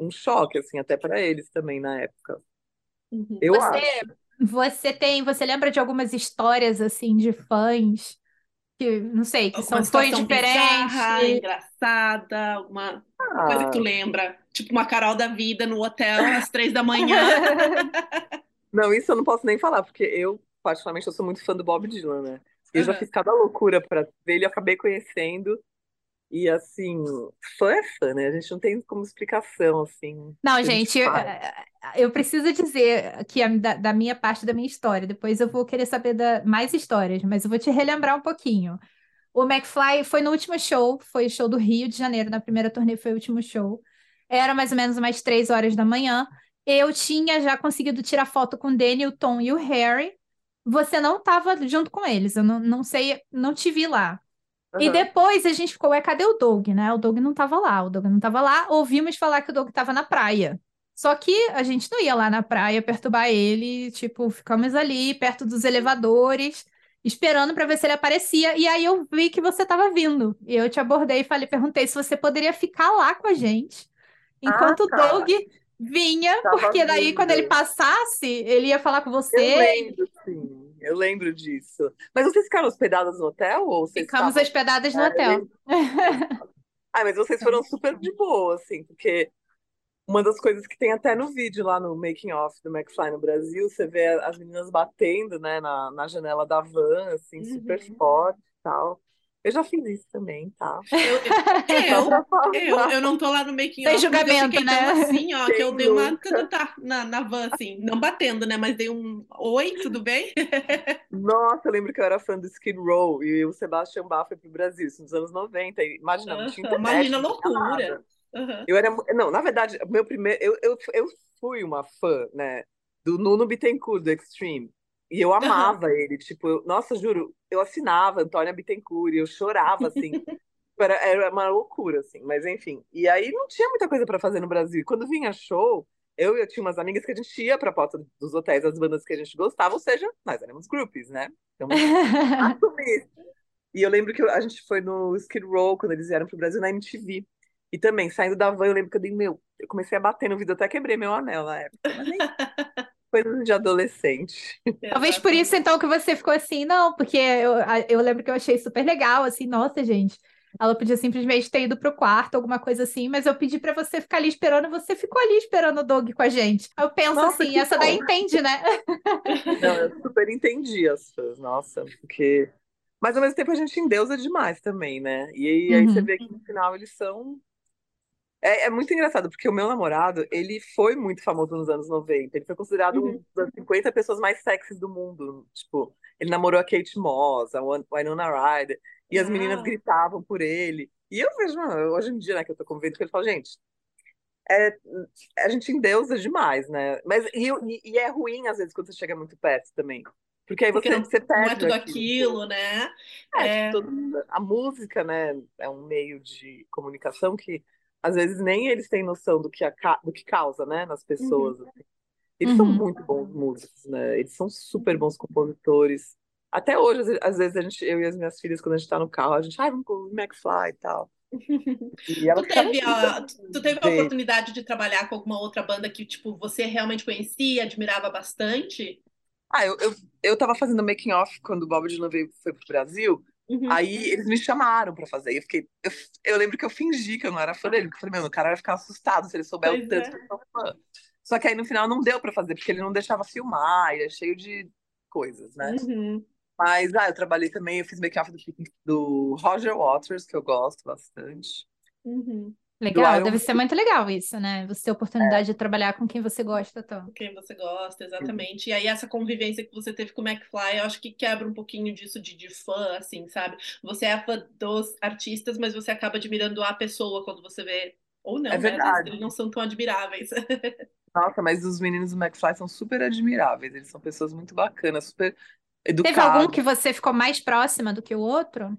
um choque, assim, até para eles também na época. Uhum. Eu Você, acho. você tem, você lembra de algumas histórias assim de fãs que, não sei, que Alguma são bizarra, diferentes? engraçada, alguma coisa que tu Ah, lembra. Tipo uma Carol da vida no hotel às três da manhã. não, isso eu não posso nem falar, porque eu, particularmente, eu sou muito fã do Bob Dylan, né? Eu já fiz cada loucura para ver ele, eu acabei conhecendo. E, assim, fã é fã, né? A gente não tem como explicação, assim, Não, que gente eu, faz. eu preciso dizer aqui a- da, da minha parte da minha história. Depois eu vou querer saber da, mais histórias, mas eu vou te relembrar um pouquinho. O McFly foi no último show, foi o show do Rio de Janeiro, na primeira turnê foi o último show. Era mais ou menos umas três horas da manhã. Eu tinha já conseguido tirar foto com o Danny, o Tom e o Harry. Você não estava junto com eles, eu não, não sei, não te vi lá. E depois a gente ficou, ué, cadê o Doug, né? O Doug não tava lá, o Doug não tava lá. Ouvimos falar que o Doug tava na praia. Só que a gente não ia lá na praia perturbar ele, tipo, ficamos ali perto dos elevadores, esperando para ver se ele aparecia. E aí eu vi que você tava vindo. E eu te abordei e falei, perguntei se você poderia ficar lá com a gente, Ah, enquanto o tá. Doug vinha, Tava porque daí quando ele vindo. passasse, ele ia falar com Eu você. lembro, sim. Eu lembro disso. Mas vocês ficaram hospedadas no hotel ou vocês Ficamos estavam. hospedadas no eu hotel. Ah, mas vocês foram super de boa, assim, porque uma das coisas que tem até no vídeo lá no making off do McFly no Brasil, você vê as meninas batendo, né, na, na janela da van, assim, super Uhum. forte e tal. Eu já fiz isso também, tá? Eu, eu, eu, eu não tô lá no making Sem off, eu julgamento, tão né? assim, ó, que eu dei uma tá, na, na van, assim, não batendo, né? Mas dei um oi, tudo bem? Nossa, eu lembro que eu era fã do Skid Row e o Sebastian Bach foi pro Brasil, isso nos anos 90. E, imagina, não tinha Aham, internet, Imagina a loucura. Aham. Eu era. Não, na verdade, meu primeiro. Eu, eu, eu fui uma fã, né? Do Nuno Bittencourt, do Extreme. E eu amava ele. Tipo, eu- nossa, juro, eu assinava Antônia Bittencourt e eu chorava, assim. Era, era uma loucura, assim. Mas enfim. E aí não tinha muita coisa pra fazer no Brasil. E quando vinha show, eu, eu tinha umas amigas que a gente ia pra porta dos hotéis, das bandas que a gente gostava, ou seja, nós éramos groupies, né? Então. E eu lembro que a gente foi no Skid Row quando eles vieram pro Brasil na MTV. E também, saindo da van, eu lembro que eu dei meu. Eu comecei a bater no vidro, até quebrei meu anel na época. Mas coisa de adolescente. Talvez por isso, então, que você ficou assim, não, porque eu, eu lembro que eu achei super legal, assim, nossa, gente. Ela podia simplesmente ter ido pro quarto, alguma coisa assim, mas eu pedi pra você ficar ali esperando, você ficou ali esperando o Doug com a gente. Eu penso Nossa, assim, essa daí entende, né? Não, eu super entendi as fãs, nossa, porque. Mas ao mesmo tempo a gente endeusa demais também, né? E aí, aí você Uhum. vê que no final eles são. É, é muito engraçado, porque o meu namorado, ele foi muito famoso nos anos 90. Ele foi considerado Uhum. uma das 50 pessoas mais sexys do mundo. Tipo, ele namorou a Kate Moss, a Winona Ryder, e as meninas Uau. gritavam por ele. E eu vejo, hoje em dia, né, que eu tô convivendo com ele, falo, gente, é, a gente endeusa demais, né? Mas e, e- é ruim, às vezes, quando você chega muito perto também. Porque aí Porque você, você não é perde tudo aquilo. aquilo, né? É, É. tipo, todo mundo- a música, né, é um meio de comunicação que às vezes nem eles têm noção do que, a do que causa, né, nas Uhum. pessoas. assim. Eles são Uhum. muito bons músicos, né? Eles são super bons compositores. Até hoje, às ve- às vezes, a gente, eu e as minhas filhas, quando a gente tá no carro, a gente, ai, vamos com o McFly e tal. E elas Tu ficavam teve a, tu tu teve a oportunidade de trabalhar com alguma outra banda que, tipo, você realmente conhecia, admirava bastante? Ah, eu, eu, eu tava fazendo making off quando o Bob Dylan veio, foi pro Brasil. Uhum. Aí eles me chamaram pra fazer. Eu fiquei. Eu, eu lembro que eu fingi que eu não era fã dele. Porque eu falei, meu, o cara vai ficar assustado se ele souber Pois o tanto é. que eu sou fã. Só que aí no final não deu pra fazer, porque ele não deixava filmar, ele é cheio de coisas, né? Uhum. Mas, ah, eu trabalhei também, eu fiz make-off do, do Roger Waters, que eu gosto bastante. Uhum. Legal, Iron deve ser muito legal isso, né? Você ter a oportunidade de trabalhar com quem você gosta tanto. quem você gosta, exatamente. E aí, essa convivência que você teve com o McFly, eu acho que quebra um pouquinho disso de, de fã, assim, sabe? Você é fã dos artistas, mas você acaba admirando a pessoa quando você vê. Ou não, É né? Verdade. eles não são tão admiráveis. Nossa, mas os meninos do McFly são super admiráveis, eles são pessoas muito bacanas, super Teve algum que você ficou mais próxima do que o outro?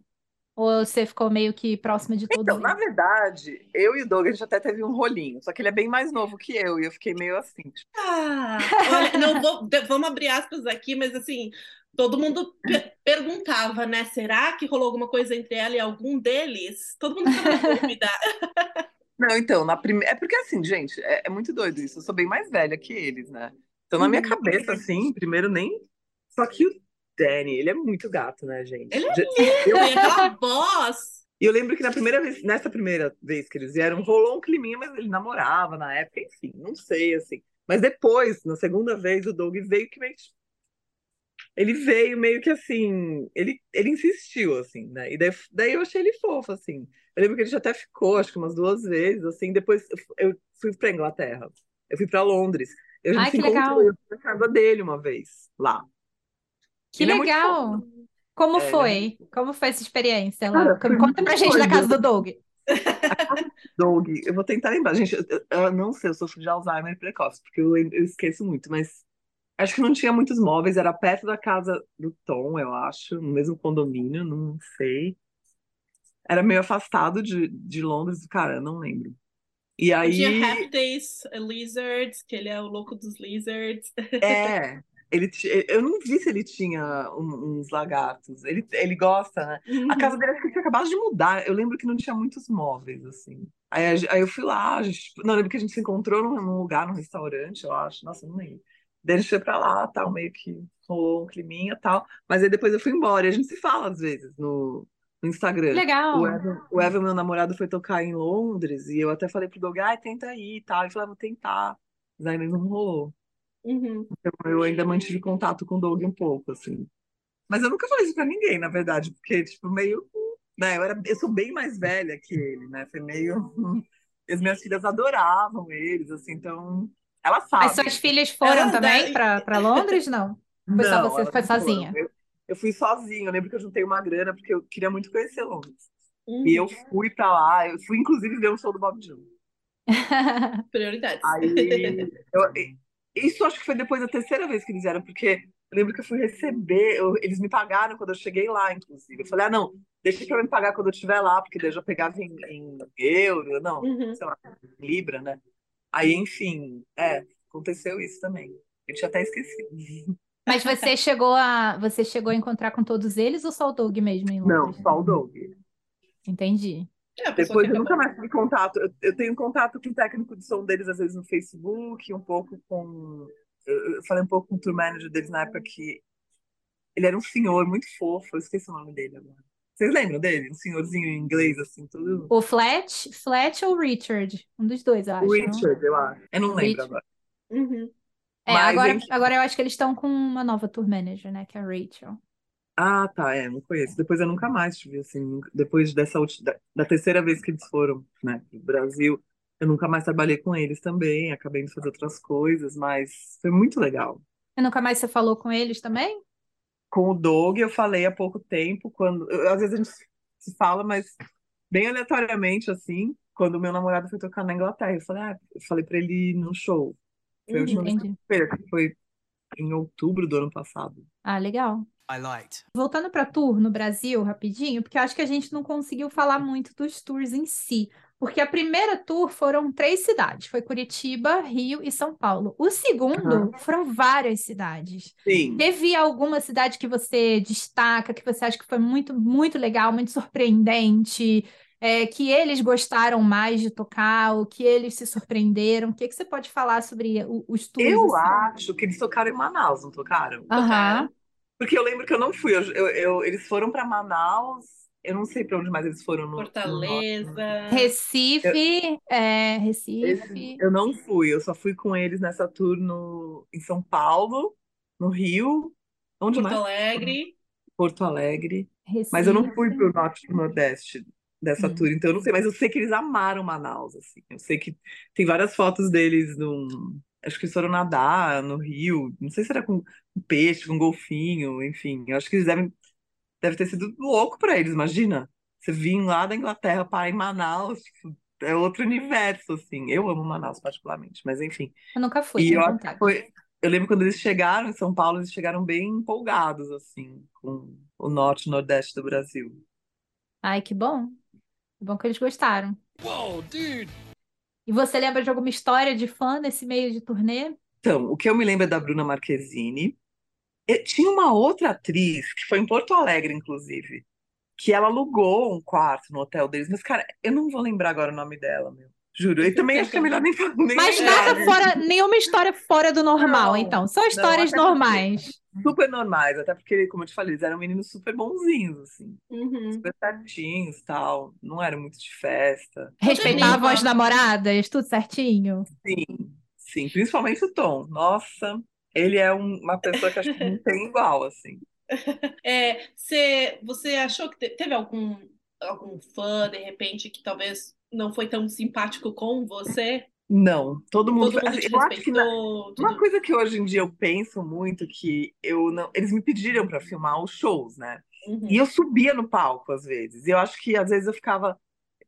Ou você ficou meio que próxima de todos Então, na verdade, eu e o Doug, a gente até teve um rolinho, só que ele é bem mais novo que eu, e eu fiquei meio assim, tipo, Ah, olha, não vou, vamos abrir aspas aqui, mas assim, todo mundo pe- perguntava, né? Será que rolou alguma coisa entre ela e algum deles? Todo mundo ficava dúvida. Não, então, na primeira. É porque assim, gente, é, é muito doido isso. Eu sou bem mais velha que eles, né? Então, na minha Uhum. cabeça, assim, primeiro nem. Só que o Danny, ele é muito gato, né, gente? Ele é lindo, e aquela voz. E eu lembro que na primeira vez, nessa primeira vez que eles vieram, rolou um climinha, mas ele namorava na época, enfim, não sei, assim. Mas depois, na segunda vez, o Doug veio que meio. que- Ele veio meio que assim. Ele, ele insistiu, assim, né? E daí, daí eu achei ele fofo, assim. Eu lembro que ele já até ficou, acho que umas duas vezes, assim. Depois eu fu- eu fui pra Inglaterra. Eu fui pra Londres. Eu, Ai, que legal. encontrou, eu fui na casa dele uma vez, lá. Que Ele é legal! fofo. Como É, ele é foi? Como foi essa experiência lá? Cara, foi Conta pra gente da casa do Doug. Doug, eu vou tentar lembrar. Gente, eu, eu não sei, eu sofro de Alzheimer precoce, porque eu, eu esqueço muito, mas acho que não tinha muitos móveis, era perto da casa do Tom, eu acho, no mesmo condomínio, não sei. Era meio afastado de, de Londres, cara, não lembro. E Tinha aí, Répteis, Lizards, que ele é o louco dos Lizards. é, ele, ti- eu não vi se ele tinha um- uns lagartos. Ele, ele gosta, né? A casa dele acho que tinha acabado de mudar. Eu lembro que não tinha muitos móveis, assim. Aí, aí eu fui lá, a gente, não, eu lembro que a gente se encontrou num, num lugar, num restaurante, eu acho. Nossa, não lembro. Daí a gente foi pra lá, tal, meio que rolou um climinha tal. Mas aí depois eu fui embora. E a gente se fala às vezes no, no Instagram. Legal. O Evan, o Evan, meu namorado, foi tocar em Londres e eu até falei pro Doug, ai, tenta ir e tal. Ele falou, ah, vou tentar. Mas aí não rolou. Uhum. Então, eu ainda mantive contato com o Doug um pouco, assim. Mas eu nunca falei isso pra ninguém, na verdade, porque, tipo, meio. Né, eu, era, eu sou bem mais velha que ele, né? Foi meio. As minhas filhas adoravam eles, assim, então. Elas sabem. As suas filhas foram Elas também devem- para Londres? Não. Foi só Não, você elas foi sozinha? Eu, eu fui sozinha. Eu lembro que eu juntei uma grana porque eu queria muito conhecer Londres. Uhum. E eu fui pra lá. Eu fui, inclusive, ver um show do Bob Dylan. Prioridades. Aí, eu- isso acho que foi depois da terceira vez que eles vieram, porque eu lembro que eu fui receber, eu- eles me pagaram quando eu cheguei lá, inclusive. Eu falei, ah, não, deixa pra me pagar quando eu estiver lá, porque daí eu já pegava em, em euro, não, Uhum. sei lá, libra, né? Aí, enfim, é, aconteceu isso também. Eu tinha até esquecido. Mas você chegou a você chegou a encontrar com todos eles ou só o Doug mesmo em Não, Londres? só o Doug. Entendi. É, Depois eu nunca mais tive contato. Eu, eu tenho contato com o técnico de som deles, às vezes no Facebook, um pouco com. Eu, falei um pouco com o tour manager deles na época que ele era um senhor muito fofo, eu esqueci o nome dele agora. Vocês lembram dele? Um senhorzinho em inglês, assim, tudo. O Flat, Flat ou Richard? Um dos dois, eu acho. O não? Richard, eu acho. Eu não lembro Richard. agora. Uhum. É, Mas, agora, enfim. agora eu acho que eles estão com uma nova tour manager, né? Que é a Rachel. Ah, tá, é, não conheço. Depois eu nunca mais tive, assim, depois dessa ulti- da, da terceira vez que eles foram, né, pro Brasil, eu nunca mais trabalhei com eles também, acabei indo fazer outras coisas, mas foi muito legal. E nunca mais você falou com eles também? Com o Doug eu falei há pouco tempo, quando eu- às vezes a gente se fala, mas bem aleatoriamente assim, quando o meu namorado foi tocar na Inglaterra, eu falei, ah, eu falei para ele ir no show. Foi a Uhum. última vez que Entendi. eu fui, que foi em outubro do ano passado. Ah, legal. I liked. Voltando para tour no Brasil, rapidinho, porque eu acho que a gente não conseguiu falar muito dos tours em si. Porque a primeira tour foram três cidades: foi Curitiba, Rio e São Paulo. O segundo foram várias cidades. Sim. Teve alguma cidade que você destaca, que você acha que foi muito, muito legal, muito surpreendente? É, que eles gostaram mais de tocar, o que eles se surpreenderam? O que, que você pode falar sobre o- os tours? Eu assim? acho que eles tocaram em Manaus, não tocaram? Aham. Porque eu lembro que eu não fui. Eu, eu- eu- eles foram pra Manaus. Eu não sei pra onde mais eles foram no, no. Fortaleza. Recife, é, Recife. Esse- eu não fui. Eu só fui com eles nessa tour no, em São Paulo, no Rio. Onde Porto mais? Alegre. Porto Alegre. Mas eu não fui Recife. pro norte e pro nordeste dessa Hum. tour, então eu não sei, mas eu sei que eles amaram Manaus, assim. Eu sei que tem várias fotos deles num, acho que eles foram nadar no rio, não sei se era com um peixe, com um golfinho, enfim. Eu acho que eles devem deve ter sido louco pra eles, imagina. Você vir lá da Inglaterra para em Manaus, tipo, é outro universo, assim. Eu amo Manaus particularmente, mas enfim. Eu nunca fui, E eu foi. Eu lembro quando eles chegaram em São Paulo, eles chegaram bem empolgados, assim, com o norte e nordeste do Brasil. Ai, que bom. Que bom que eles gostaram. E você lembra de alguma história de fã nesse meio de turnê? Então, o que eu me lembro é da Bruna Marquezine. E tinha uma outra atriz, que foi em Porto Alegre, inclusive, que ela alugou um quarto no hotel deles, mas, cara, eu não vou lembrar agora o nome dela, meu. Juro. E também acho que é melhor nem, nem Mas nada né? fora, nenhuma história fora do normal, Não, então. Só não, histórias porque- normais. Super normais, até porque, como eu te falei, eles eram meninos super bonzinhos, assim, Uhum. super certinhos tal. Não eram muito de festa. Respeitavam as namoradas, tudo certinho. Sim, sim, principalmente o Tom. Nossa, ele é um- uma pessoa que acho que não tem igual, assim. É, você, você achou que te- teve algum, algum fã, de repente, que talvez não foi tão simpático com você? Não, todo mundo. Todo mundo te eu acho que na- uma coisa que hoje em dia eu penso muito que eu não. Eles me pediram para filmar os shows, né? Uhum. E eu subia no palco às vezes. E eu acho que às vezes eu ficava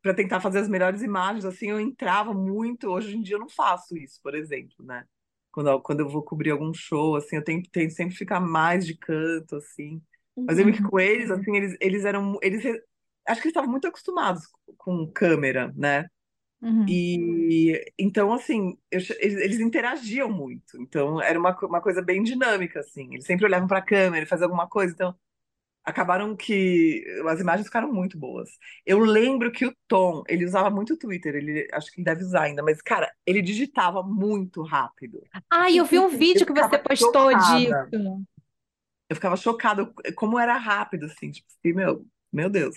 para tentar fazer as melhores imagens, assim, eu entrava muito. Hoje em dia eu não faço isso, por exemplo, né? Quando eu, quando eu vou cobrir algum show, assim, eu tento, tento sempre ficar mais de canto, assim. Mas eu lembro que com eles, assim, eles, eles eram. Eles, acho que eles estavam muito acostumados com câmera, né? Uhum. E então, assim, eu eles, eles interagiam muito. Então, era uma, uma coisa bem dinâmica, assim. Eles sempre olhavam para a câmera, faziam alguma coisa. Então, acabaram que as imagens ficaram muito boas. Eu lembro que o Tom, ele usava muito o Twitter. Ele, acho que ele deve usar ainda, mas, cara, ele digitava muito rápido. Ah, eu vi um vídeo que você postou chocada. disso. Eu ficava chocada como era rápido, assim. Tipo, fiquei, meu, meu Deus.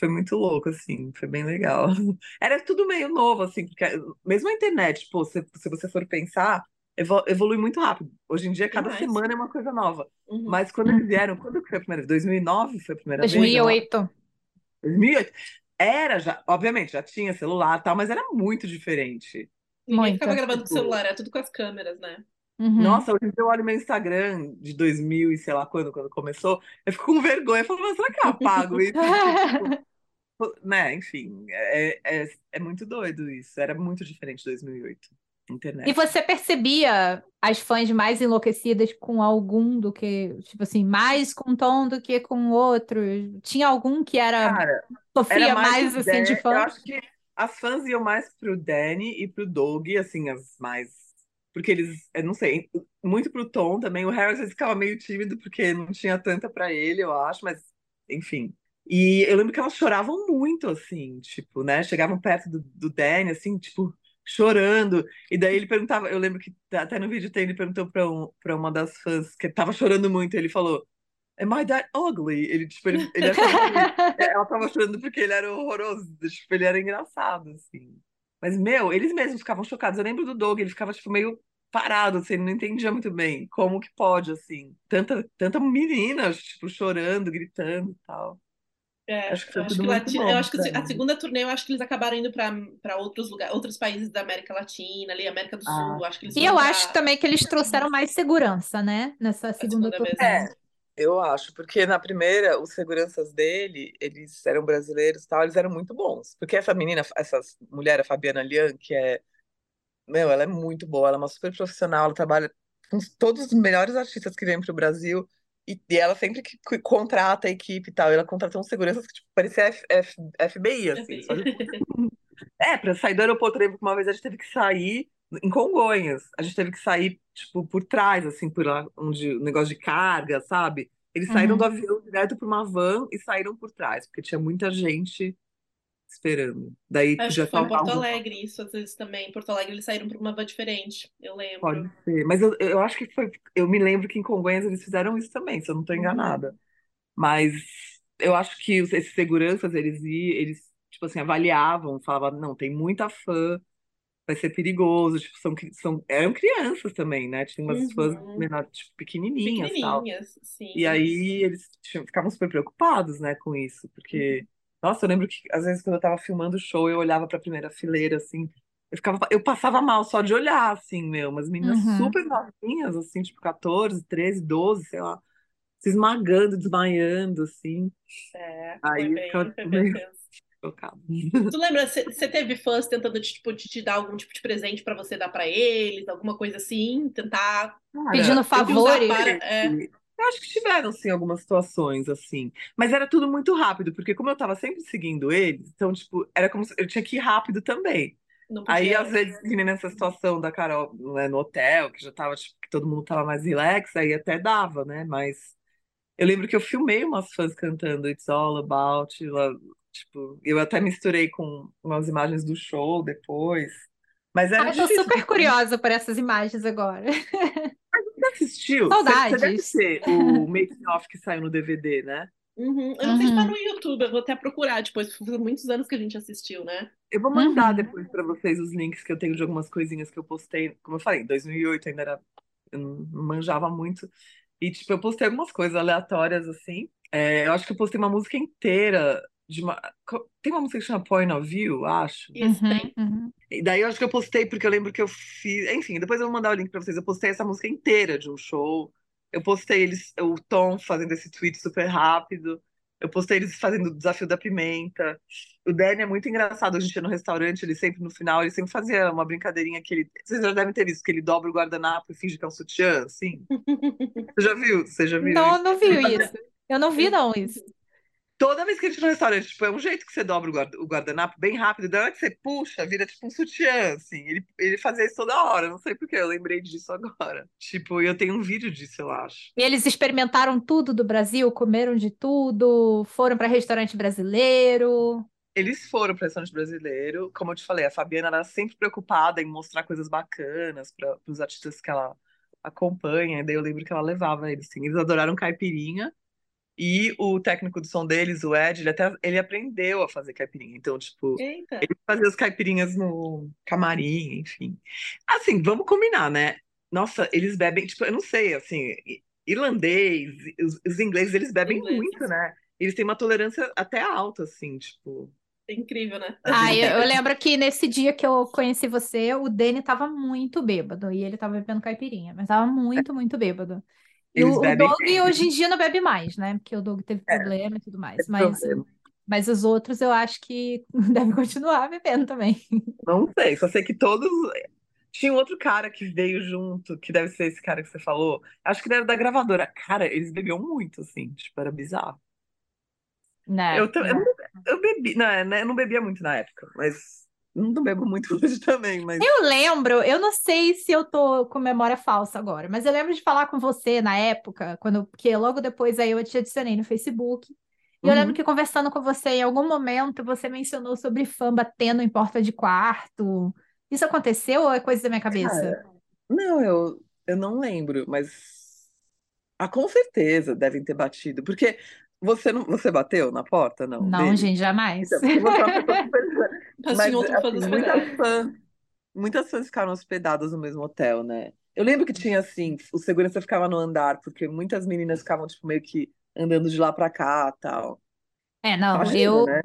Foi muito louco, assim, foi bem legal. Era tudo meio novo, assim, porque mesmo a internet, pô, se, se você for pensar, evo- evolui muito rápido. Hoje em dia, cada Demais. semana é uma coisa nova. Uhum. Mas quando eles vieram, quando que foi a primeira vez? 2009 foi a primeira vez? 2008. 2008. Era já, obviamente, já tinha celular e tal, mas era muito diferente. Ninguém Muito. ficava gravando com o Tipo- celular, era tudo com as câmeras, né? Uhum. Nossa, hoje eu olho meu Instagram de 2000 e sei lá quando, quando começou, eu fico com vergonha, eu falo, mas será que eu apago isso? Tipo, né, enfim, é, é, é muito doido isso. Era muito diferente de 2008, internet. E você percebia as fãs mais enlouquecidas com algum do que, tipo assim, mais com tom do que com outro? Tinha algum que era Cara, sofria era mais, o assim de Dan- fã? Eu acho que as fãs iam mais pro Danny e pro Doug, assim, as mais. Porque eles, eu não sei, muito pro Tom também. O vezes ficava meio tímido porque não tinha tanta pra ele, eu acho, mas enfim. E eu lembro que elas choravam muito, assim, tipo, né? Chegavam perto do, do Danny, assim, tipo, chorando. E daí ele perguntava, eu lembro que até no vídeo tem, ele perguntou pra, um, pra uma das fãs que tava chorando muito, ele falou. Am I that ugly? Ele, tipo, ele, ele ela tava chorando porque ele era horroroso, tipo, ele era engraçado, assim. Mas, meu, eles mesmos ficavam chocados. Eu lembro do Doug, ele ficava, tipo, meio parado, assim, ele não entendia muito bem como que pode, assim. Tanta, tanta menina, tipo, chorando, gritando e tal. É, Acho que foi eu acho tudo que muito Latina, bom eu acho que pra a mim. segunda turnê, eu acho que eles acabaram indo para para outros lugares, outros países da América Latina, ali, América do Ah, Sul. Acho que eles E eu pra- acho também que eles trouxeram mais segurança, né? Nessa segunda segunda turnê. É, eu acho, porque na primeira, os seguranças dele, eles eram brasileiros e tal, eles eram muito bons. Porque essa menina, essa mulher, a Fabiana Lian, que é, meu, ela é muito boa, ela é uma super profissional, ela trabalha com todos os melhores artistas que vêm pro Brasil, e, e ela sempre que, que contrata a equipe e tal, ela contratou uns seguranças que, tipo, parecia F, F- FBI, assim, É, pra sair do aeroporto, lembro que uma vez a gente teve que sair em Congonhas. A gente teve que sair, tipo, por trás, assim, por lá, onde o negócio de carga, sabe? Eles saíram Uhum. do avião direto pra uma van e saíram por trás, porque tinha muita gente esperando. Daí Acho podia que foi em Porto Alegre, isso às vezes também. Em Porto Alegre eles saíram para uma van diferente, eu lembro. Pode ser. Mas eu, eu acho que foi. Eu me lembro que em Congonhas eles fizeram isso também, se eu não estou Uhum. enganada. Mas eu acho que os- esses seguranças, eles iam, eles, tipo assim, avaliavam, falavam, não, tem muita fã, vai ser perigoso. Tipo, são, são, eram crianças também, né? Tinha umas fãs Uhum. menores, tipo, pequenininhas e tal. Pequenininhas, sim. E aí eles tinham- ficavam super preocupados, né, com isso, porque, nossa, eu lembro que às vezes quando eu tava filmando o show, eu olhava pra primeira fileira, assim, eu ficava, eu passava mal só de olhar, assim, meu, umas meninas Uhum. super novinhas, assim, tipo 14, 13, 12, sei lá, se esmagando, desmaiando, assim, É, aí foi eu bem, ficava foi meio. Tu lembra, você teve fãs tentando tipo, te, te dar algum tipo de presente pra você dar pra eles, alguma coisa assim, tentar Pedindo Cara, favores. usar para. É, Eu acho que tiveram, sim, algumas situações, assim. Mas era tudo muito rápido, porque como eu tava sempre seguindo eles, então, tipo, era como se eu tinha que ir rápido também. Aí, às vezes, nessa situação da Carol, né, no hotel, que já tava, tipo, que todo mundo tava mais relax, aí até dava, né? Mas eu lembro que eu filmei umas fãs cantando It's All About, tipo, eu até misturei com umas imagens do show depois. Mas era tô difícil. super curiosa por essas imagens agora. Assistiu? Você, você deve Saudades. ter o making of que saiu no DVD, né? Uhum. Eu não sei se tá Uhum. no YouTube, eu vou até procurar depois, porque faz muitos anos que a gente assistiu, né? Eu vou mandar Uhum. depois pra vocês os links que eu tenho de algumas coisinhas que eu postei. Como eu falei, em 2008 ainda era, eu não não manjava muito. E, tipo, eu postei algumas coisas aleatórias, assim. É, eu acho que eu postei uma música inteira de uma... Tem uma música que chama Point of View, acho. Isso tem. Uhum, uhum. E daí eu acho que eu postei, porque eu lembro que eu fiz. Enfim, depois eu vou mandar o link pra vocês. Eu postei essa música inteira de um show. Eu postei eles, o Tom fazendo esse tweet super rápido. Eu postei eles fazendo o desafio da pimenta. O Danny é muito engraçado. A gente ia no restaurante, ele sempre no final, ele sempre fazia uma brincadeirinha que ele. Vocês já devem ter visto, que ele dobra o guardanapo e finge que é um sutiã, assim. Você já viu? Você já viu Não, isso? não viu isso. Eu não vi, não, isso. Toda vez que a gente no restaurante, tipo, é um jeito que você dobra o guarda- o guardanapo bem rápido, da hora que você puxa, vira tipo um sutiã, assim. Ele, ele fazia isso toda hora, não sei por que, eu lembrei disso agora. Tipo, eu tenho um vídeo disso, eu acho. E eles experimentaram tudo do Brasil, comeram de tudo, foram para restaurante brasileiro. Eles foram para restaurante brasileiro, como eu te falei, a Fabiana era sempre preocupada em mostrar coisas bacanas para os artistas que ela acompanha, e daí eu lembro que ela levava eles, assim. Eles adoraram caipirinha, e o técnico de som deles, o Ed, ele até ele aprendeu a fazer caipirinha, então, tipo, Eita. Ele fazia as caipirinhas no camarim, enfim. Assim, vamos combinar, né? Nossa, eles bebem, tipo, eu não sei, assim, irlandês, os, os ingleses, eles bebem Ingleses. muito, né? Eles têm uma tolerância até alta, assim, tipo. É incrível, né? Ah, eu, eu lembro que nesse dia que eu conheci você, o Dani tava muito bêbado e ele tava bebendo caipirinha, mas tava muito, muito bêbado. E o, o bebem Doug bem. hoje em dia não bebe mais, né? Porque o Doug teve É, problema e tudo mais. Mas, problema. mas os outros eu acho que devem continuar bebendo também. Não sei, só sei que todos. Tinha um outro cara que veio junto, que deve ser esse cara que você falou. Acho que ele era da gravadora. Cara, eles bebiam muito, assim, tipo, era bizarro. Né? Eu, tam- eu, não- eu bebi, não, né, eu não bebia muito na época, mas não bebo muito hoje também, mas. Eu lembro, eu não sei se eu tô com memória falsa agora, mas eu lembro de falar com você na época, quando, porque logo depois aí eu te adicionei no Facebook. E eu lembro Uhum. que conversando com você em algum momento você mencionou sobre fã batendo em porta de quarto. Isso aconteceu ou é coisa da minha cabeça? Cara, não, eu, eu não lembro, mas. Ah, com certeza devem ter batido. Porque você não, você bateu na porta, não, Não, dele? gente, jamais. Então, você é uma pessoa super. Mas Mas, tinha outro fã assim, muitas fãs, muitas fãs ficaram hospedadas no mesmo hotel, né? Eu lembro que tinha assim, o segurança ficava no andar, porque muitas meninas ficavam, tipo, meio que andando de lá pra cá tal. É, não, Imagina, eu. né?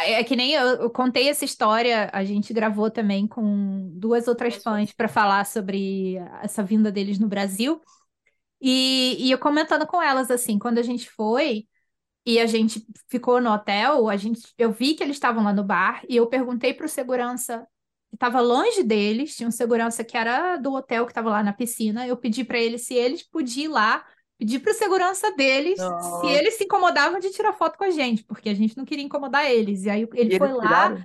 É que nem eu, eu contei essa história, a gente gravou também com duas outras fãs para falar sobre essa vinda deles no Brasil. E, e eu comentando com elas assim, quando a gente foi e a gente ficou no hotel, a gente, eu vi que eles estavam lá no bar e eu perguntei para o segurança que estava longe deles, tinha um segurança que era do hotel que estava lá na piscina. Eu pedi para eles se eles podiam ir lá, pedi para o segurança deles se Nossa. eles se incomodavam de tirar foto com a gente, porque a gente não queria incomodar eles. E aí ele E foi lá. tiraram?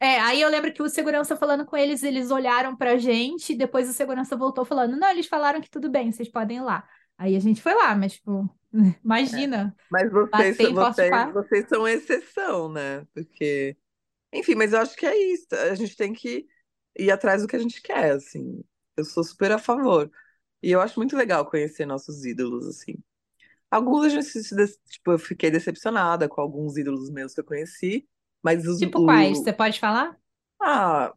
É, aí eu lembro que o segurança falando com eles, eles olharam pra gente, e depois o segurança voltou falando: Não, eles falaram que tudo bem, vocês podem ir lá. Aí a gente foi lá, mas, tipo, imagina, Mas vocês, de vocês, vocês são exceção, né? Porque Enfim, mas eu acho que é isso. A gente tem que ir atrás do que a gente quer, assim. Eu sou super a favor. E eu acho muito legal conhecer nossos ídolos, assim. Alguns a gente se, tipo, eu fiquei decepcionada com alguns ídolos meus que eu conheci, mas os, Tipo quais? o, Você pode falar? ah,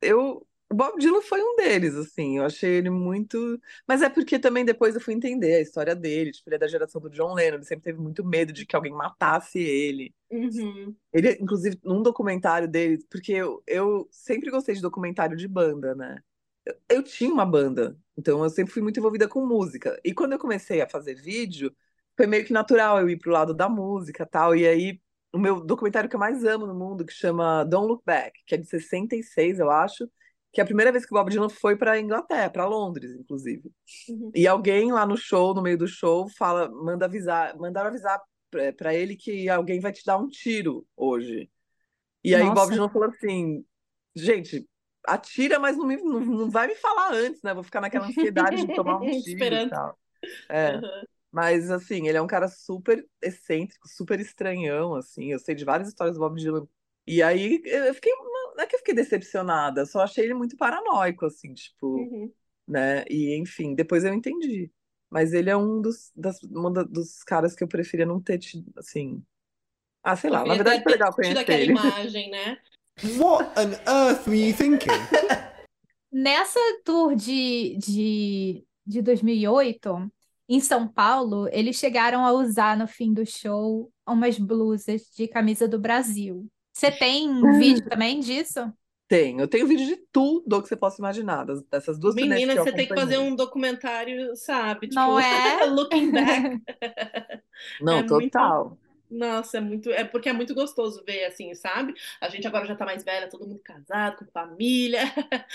eu, o Bob Dylan foi um deles, assim, eu achei ele muito, mas é porque também depois eu fui entender a história dele, tipo, ele é da geração do John Lennon, ele sempre teve muito medo de que alguém matasse ele. Uhum. Ele, inclusive, num documentário dele, porque eu, eu sempre gostei de documentário de banda, né? Eu, eu tinha uma banda, então eu sempre fui muito envolvida com música. E quando eu comecei a fazer vídeo, foi meio que natural eu ir pro lado da música e tal. E aí, o meu documentário que eu mais amo no mundo, que chama Don't Look Back, que é de 66, eu acho, que é a primeira vez que o Bob Dylan foi pra Inglaterra, pra Londres, inclusive. Uhum. E alguém lá no show, no meio do show, fala, manda avisar, mandaram avisar pra ele que alguém vai te dar um tiro hoje. E aí o Bob Nossa. Dylan falou assim, gente, atira, mas não, me- não, não vai me falar antes, né? Vou ficar naquela ansiedade de tomar um tiro e tal. É. Uhum. Mas assim, ele é um cara super excêntrico, super estranhão, assim. Eu sei de várias histórias do Bob Dylan. E aí eu fiquei, não é que eu fiquei decepcionada, só achei ele muito paranoico, assim, tipo, Uhum. né? E enfim, depois eu entendi. Mas ele é um dos, das, um da- dos caras que eu preferia não ter tido, assim. Ah, sei lá, na verdade foi legal conhecer aquela ele. imagem, né? What on earth were you thinking? Nessa tour de, de, de 2008, em São Paulo, eles chegaram a usar no fim do show umas blusas de camisa do Brasil. Você tem vídeo também disso? Tenho, eu tenho vídeo de tudo que você possa imaginar, das- dessas duas Menina, que eu você tem que fazer um documentário, sabe? Não tipo, é? Looking Back. Não, É muito- total. Nossa, é muito, é porque é muito gostoso ver assim, sabe? A gente agora já tá mais velha, todo mundo casado, com família.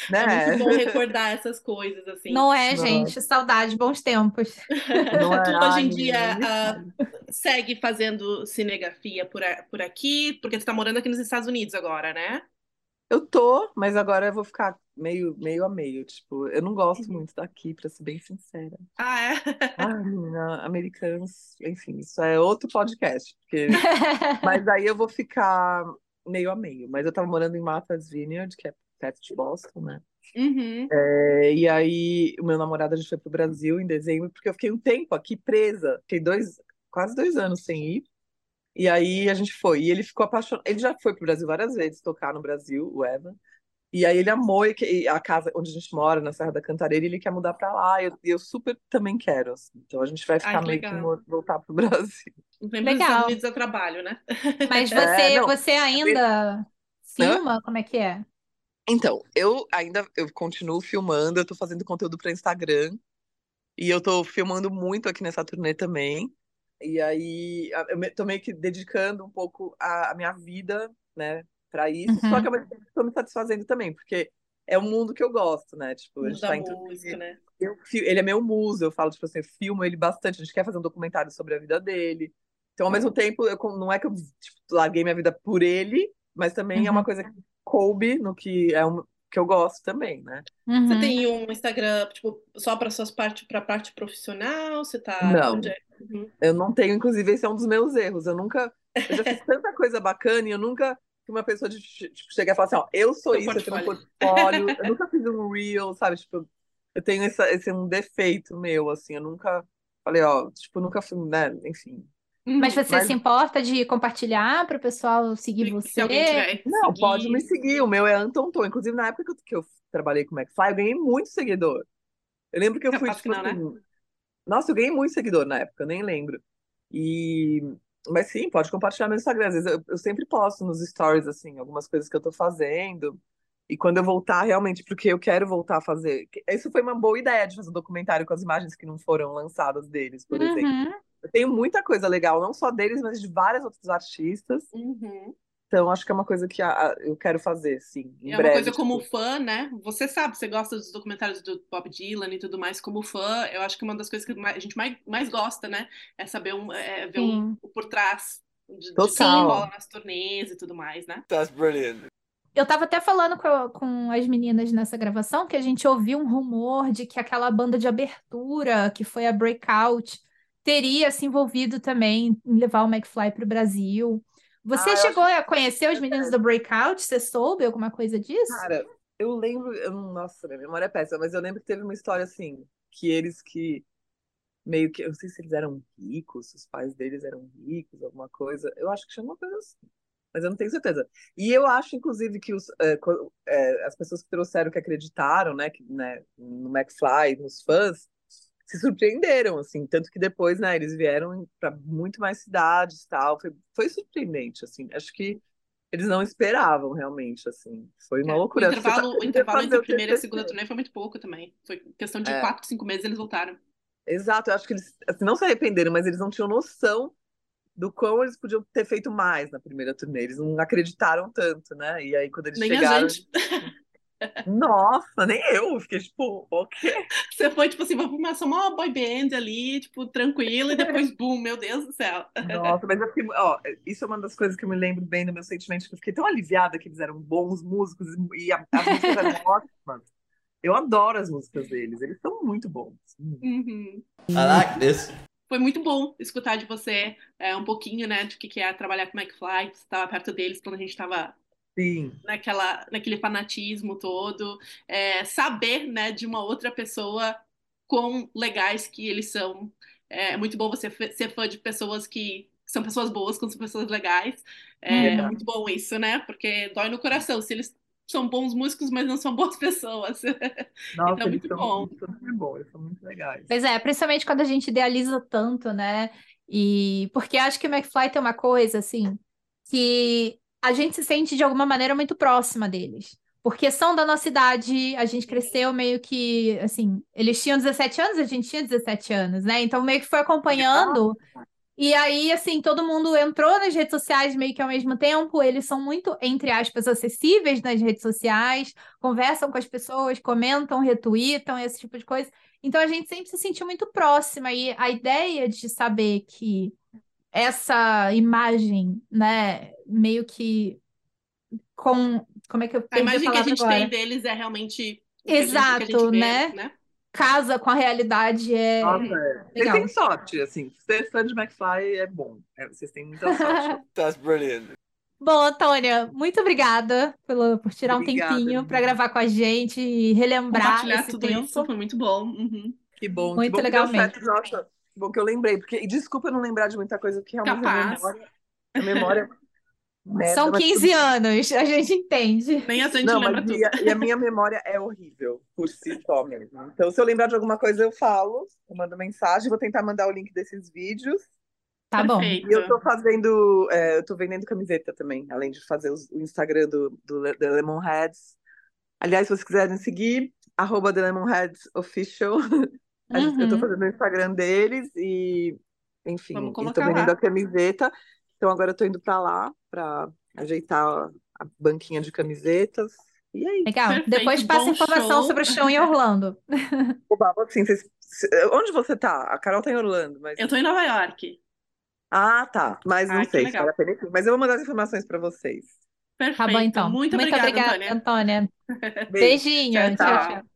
Né? É muito bom recordar essas coisas assim. Não é, Nossa. gente. Saudade, bons tempos. Não é? Tu hoje em dia fale. segue fazendo cinegrafia por, a- por aqui, porque tu tá morando aqui nos Estados Unidos agora, né? Eu tô, mas agora eu vou ficar meio, meio a meio. Tipo, eu não gosto Uhum. muito daqui, pra ser bem sincera. Ah, é? Ai, menina, americanos, enfim, isso é outro podcast. Porque... Mas aí eu vou ficar meio a meio. Mas eu tava morando em Martha's Vineyard, que é perto de Boston, né? Uhum. É, e aí o meu namorado a gente foi pro Brasil em dezembro, porque eu fiquei um tempo aqui presa. Fiquei dois, quase dois anos sem ir. E aí a gente foi. E ele ficou apaixonado. Ele já foi pro Brasil várias vezes tocar no Brasil, o Evan. E aí ele amou e a casa onde a gente mora, na Serra da Cantareira, e ele quer mudar pra lá. E eu, eu super também quero. assim. Então a gente vai ficar que meio que voltar pro Brasil. Vem Legal. Unidos a trabalho, né? Mas você, É, não. você ainda filma? Como é que é? Então, eu ainda eu continuo filmando, eu tô fazendo conteúdo para Instagram e eu tô filmando muito aqui nessa turnê também. E aí a- eu tô meio que dedicando um pouco a, a minha vida, né, para isso. Só Uhum. que ao mesmo tempo tô me satisfazendo também, porque é um mundo que eu gosto, né? Tipo, a gente tá música, né? eu ele é meu muso, eu falo, tipo assim, eu filmo ele bastante. A gente quer fazer um documentário sobre a vida dele. Então, ao mesmo tempo, eu, não é que eu tipo, larguei minha vida por ele, mas também é uma Uhum. coisa que coube no que é um, que eu gosto também, né? Você Uhum. tem um Instagram, tipo, só para suas partes, para parte profissional? Você tá. Não. Onde é? Uhum. Eu não tenho, inclusive, esse é um dos meus erros. Eu nunca. Eu já fiz tanta coisa bacana e eu nunca fui uma pessoa de tipo, chegar e falar assim, ó, eu sou Seu isso, eu tenho um portfólio. Eu nunca fiz um reel, sabe? Tipo, eu tenho essa, esse um defeito meu, assim, eu nunca falei, ó, tipo, nunca fui, né? Enfim. Mas você Mas- se importa de compartilhar para o pessoal seguir Se- você? Se alguém tiver que Não, seguir. pode me seguir. O meu é Anton Tom. Inclusive, na época que eu, que eu trabalhei com o McFly, eu ganhei muito seguidor. Eu lembro que eu fui, Capaz que tipo né? assim. Nossa, eu ganhei muito seguidor na época, eu nem lembro. E. Mas sim, pode compartilhar no Instagram. Às vezes eu, eu sempre posto nos stories, assim, algumas coisas que eu tô fazendo. E quando eu voltar, realmente, porque eu quero voltar a fazer. Isso foi uma boa ideia de fazer um documentário com as imagens que não foram lançadas deles, por exemplo. Uhum. Eu tenho muita coisa legal, não só deles, mas de vários outros artistas. Uhum. Então, acho que é uma coisa que a- a- eu quero fazer, sim, em É uma breve. coisa como tipo. fã, né? Você sabe, você gosta dos documentários do Bob Dylan e tudo mais, como fã, eu acho que uma das coisas que a gente mais, mais gosta, né? É saber um, é ver o por trás de, de Total. tudo que rola nas turnês e tudo mais, né? That's brilliant. Eu tava até falando com, com as meninas nessa gravação que a gente ouviu um rumor de que aquela banda de abertura, que foi a Breakout, teria se envolvido também em levar o McFly para o Brasil. Você Ah, chegou acho a conhecer os meninos do Breakout? Você soube alguma coisa disso? Cara, eu lembro, nossa, minha memória é péssima, mas eu lembro que teve uma história assim, que eles que meio que, eu não sei se eles eram ricos, se os pais deles eram ricos, alguma coisa. Eu acho que uma coisa assim, mas eu não tenho certeza. E eu acho, inclusive, que os, é, é, as pessoas que trouxeram, que acreditaram, né, que, né, no McFly, nos fãs, se surpreenderam, assim, tanto que depois, né, eles vieram para muito mais cidades, e tal. Foi, foi surpreendente, assim. Acho que eles não esperavam realmente, assim. Foi uma É, o loucura. Acho que intervalo, o tá- intervalo entre a o primeira e a segunda turnê foi muito pouco também. Foi questão de É. quatro, cinco meses eles voltaram. Exato, eu acho que eles assim, não se arrependeram, mas eles não tinham noção do quão eles podiam ter feito mais na primeira turnê. Eles não acreditaram tanto, né? E aí, quando eles Nem a chegaram. gente. Nossa, nem eu. Fiquei tipo, o quê? Você foi, tipo assim, vamos começar uma boy band ali, tipo, tranquilo, e depois, boom, meu Deus do céu. Nossa, mas eu fiquei, ó, isso é uma das coisas que eu me lembro bem do meu sentimento, que eu fiquei tão aliviada que eles eram bons músicos e a- as músicas eram ótimas. Eu adoro as músicas deles, eles são muito bons. Uhum. I like this. Foi muito bom escutar de você é, um pouquinho, né, de o que que é trabalhar com o McFly, você estava perto deles quando a gente estava Sim. naquela, naquele fanatismo todo, é, saber, né, de uma outra pessoa quão legais que eles são. É muito bom você ser fã de pessoas que são pessoas boas, que são pessoas legais. É Verdade. muito bom isso, né? Porque dói no coração se eles são bons músicos, mas não são boas pessoas. Nossa, Então, muito bom. eles são muito bons, eles são muito legais. Pois é, principalmente quando a gente idealiza tanto, né? E porque acho que o McFly tem uma coisa assim que a gente se sente de alguma maneira muito próxima deles. Porque são da nossa idade, a gente cresceu meio que, assim, eles tinham 17 anos, a gente tinha 17 anos, né? Então meio que foi acompanhando. E aí, assim, todo mundo entrou nas redes sociais meio que ao mesmo tempo. Eles são muito, entre aspas, acessíveis nas redes sociais, conversam com as pessoas, comentam, retweetam, esse tipo de coisa. Então a gente sempre se sentiu muito próxima. E a ideia de saber que essa imagem, né, meio que com. Como é que eu A imagem que a gente agora? tem deles é realmente o que a gente- o que a Exato, gente vê, né? Casa com a realidade é. Nossa, é. Vocês têm sorte, assim. Ser fã de McFly é bom. É, vocês têm muita sorte. That's brilliant. Bom, Antônia, muito obrigada pelo, por tirar um Obrigada, tempinho para gravar com a gente e relembrar Compartilhar esse tudo tempo. isso foi muito bom. Uhum. Que bom, Muito que bom que legal deu certo. Bom que eu lembrei. Porque, e desculpa eu não lembrar de muita coisa, porque realmente a Capaz. memória, a memória São mas 15 tudo- anos, a gente entende. Nem a gente Não, lembra tudo. e a, e a minha memória é horrível, por si só mesmo. Então, se eu lembrar de alguma coisa, eu falo, eu mando mensagem, vou tentar mandar o link desses vídeos. Tá bom. Perfeito. E eu tô fazendo, é, eu tô vendendo camiseta também, além de fazer os- o Instagram do, do The Lemonheads. Aliás, se vocês quiserem seguir, arroba The Lemonheads Official. A gente- Eu tô Uhum. fazendo o Instagram deles e, enfim, e colocar vendendo lá. a camiseta. Então agora eu tô indo pra lá pra ajeitar a banquinha de camisetas. E aí, Legal. Perfeito, Depois passa informação show. sobre o show em Orlando. oba, assim, vocês, se- onde você tá? A Carol tá em Orlando, mas Eu tô em Nova York. Ah, tá. Mas não Ah, que sei se legal. vale a pena. Mas eu vou mandar as informações pra vocês. Perfeito. Tá bom, então. Muito Muito obrigada, obrigada, Antônia. Antônia. Beijinho. Tchau, tchau. tchau.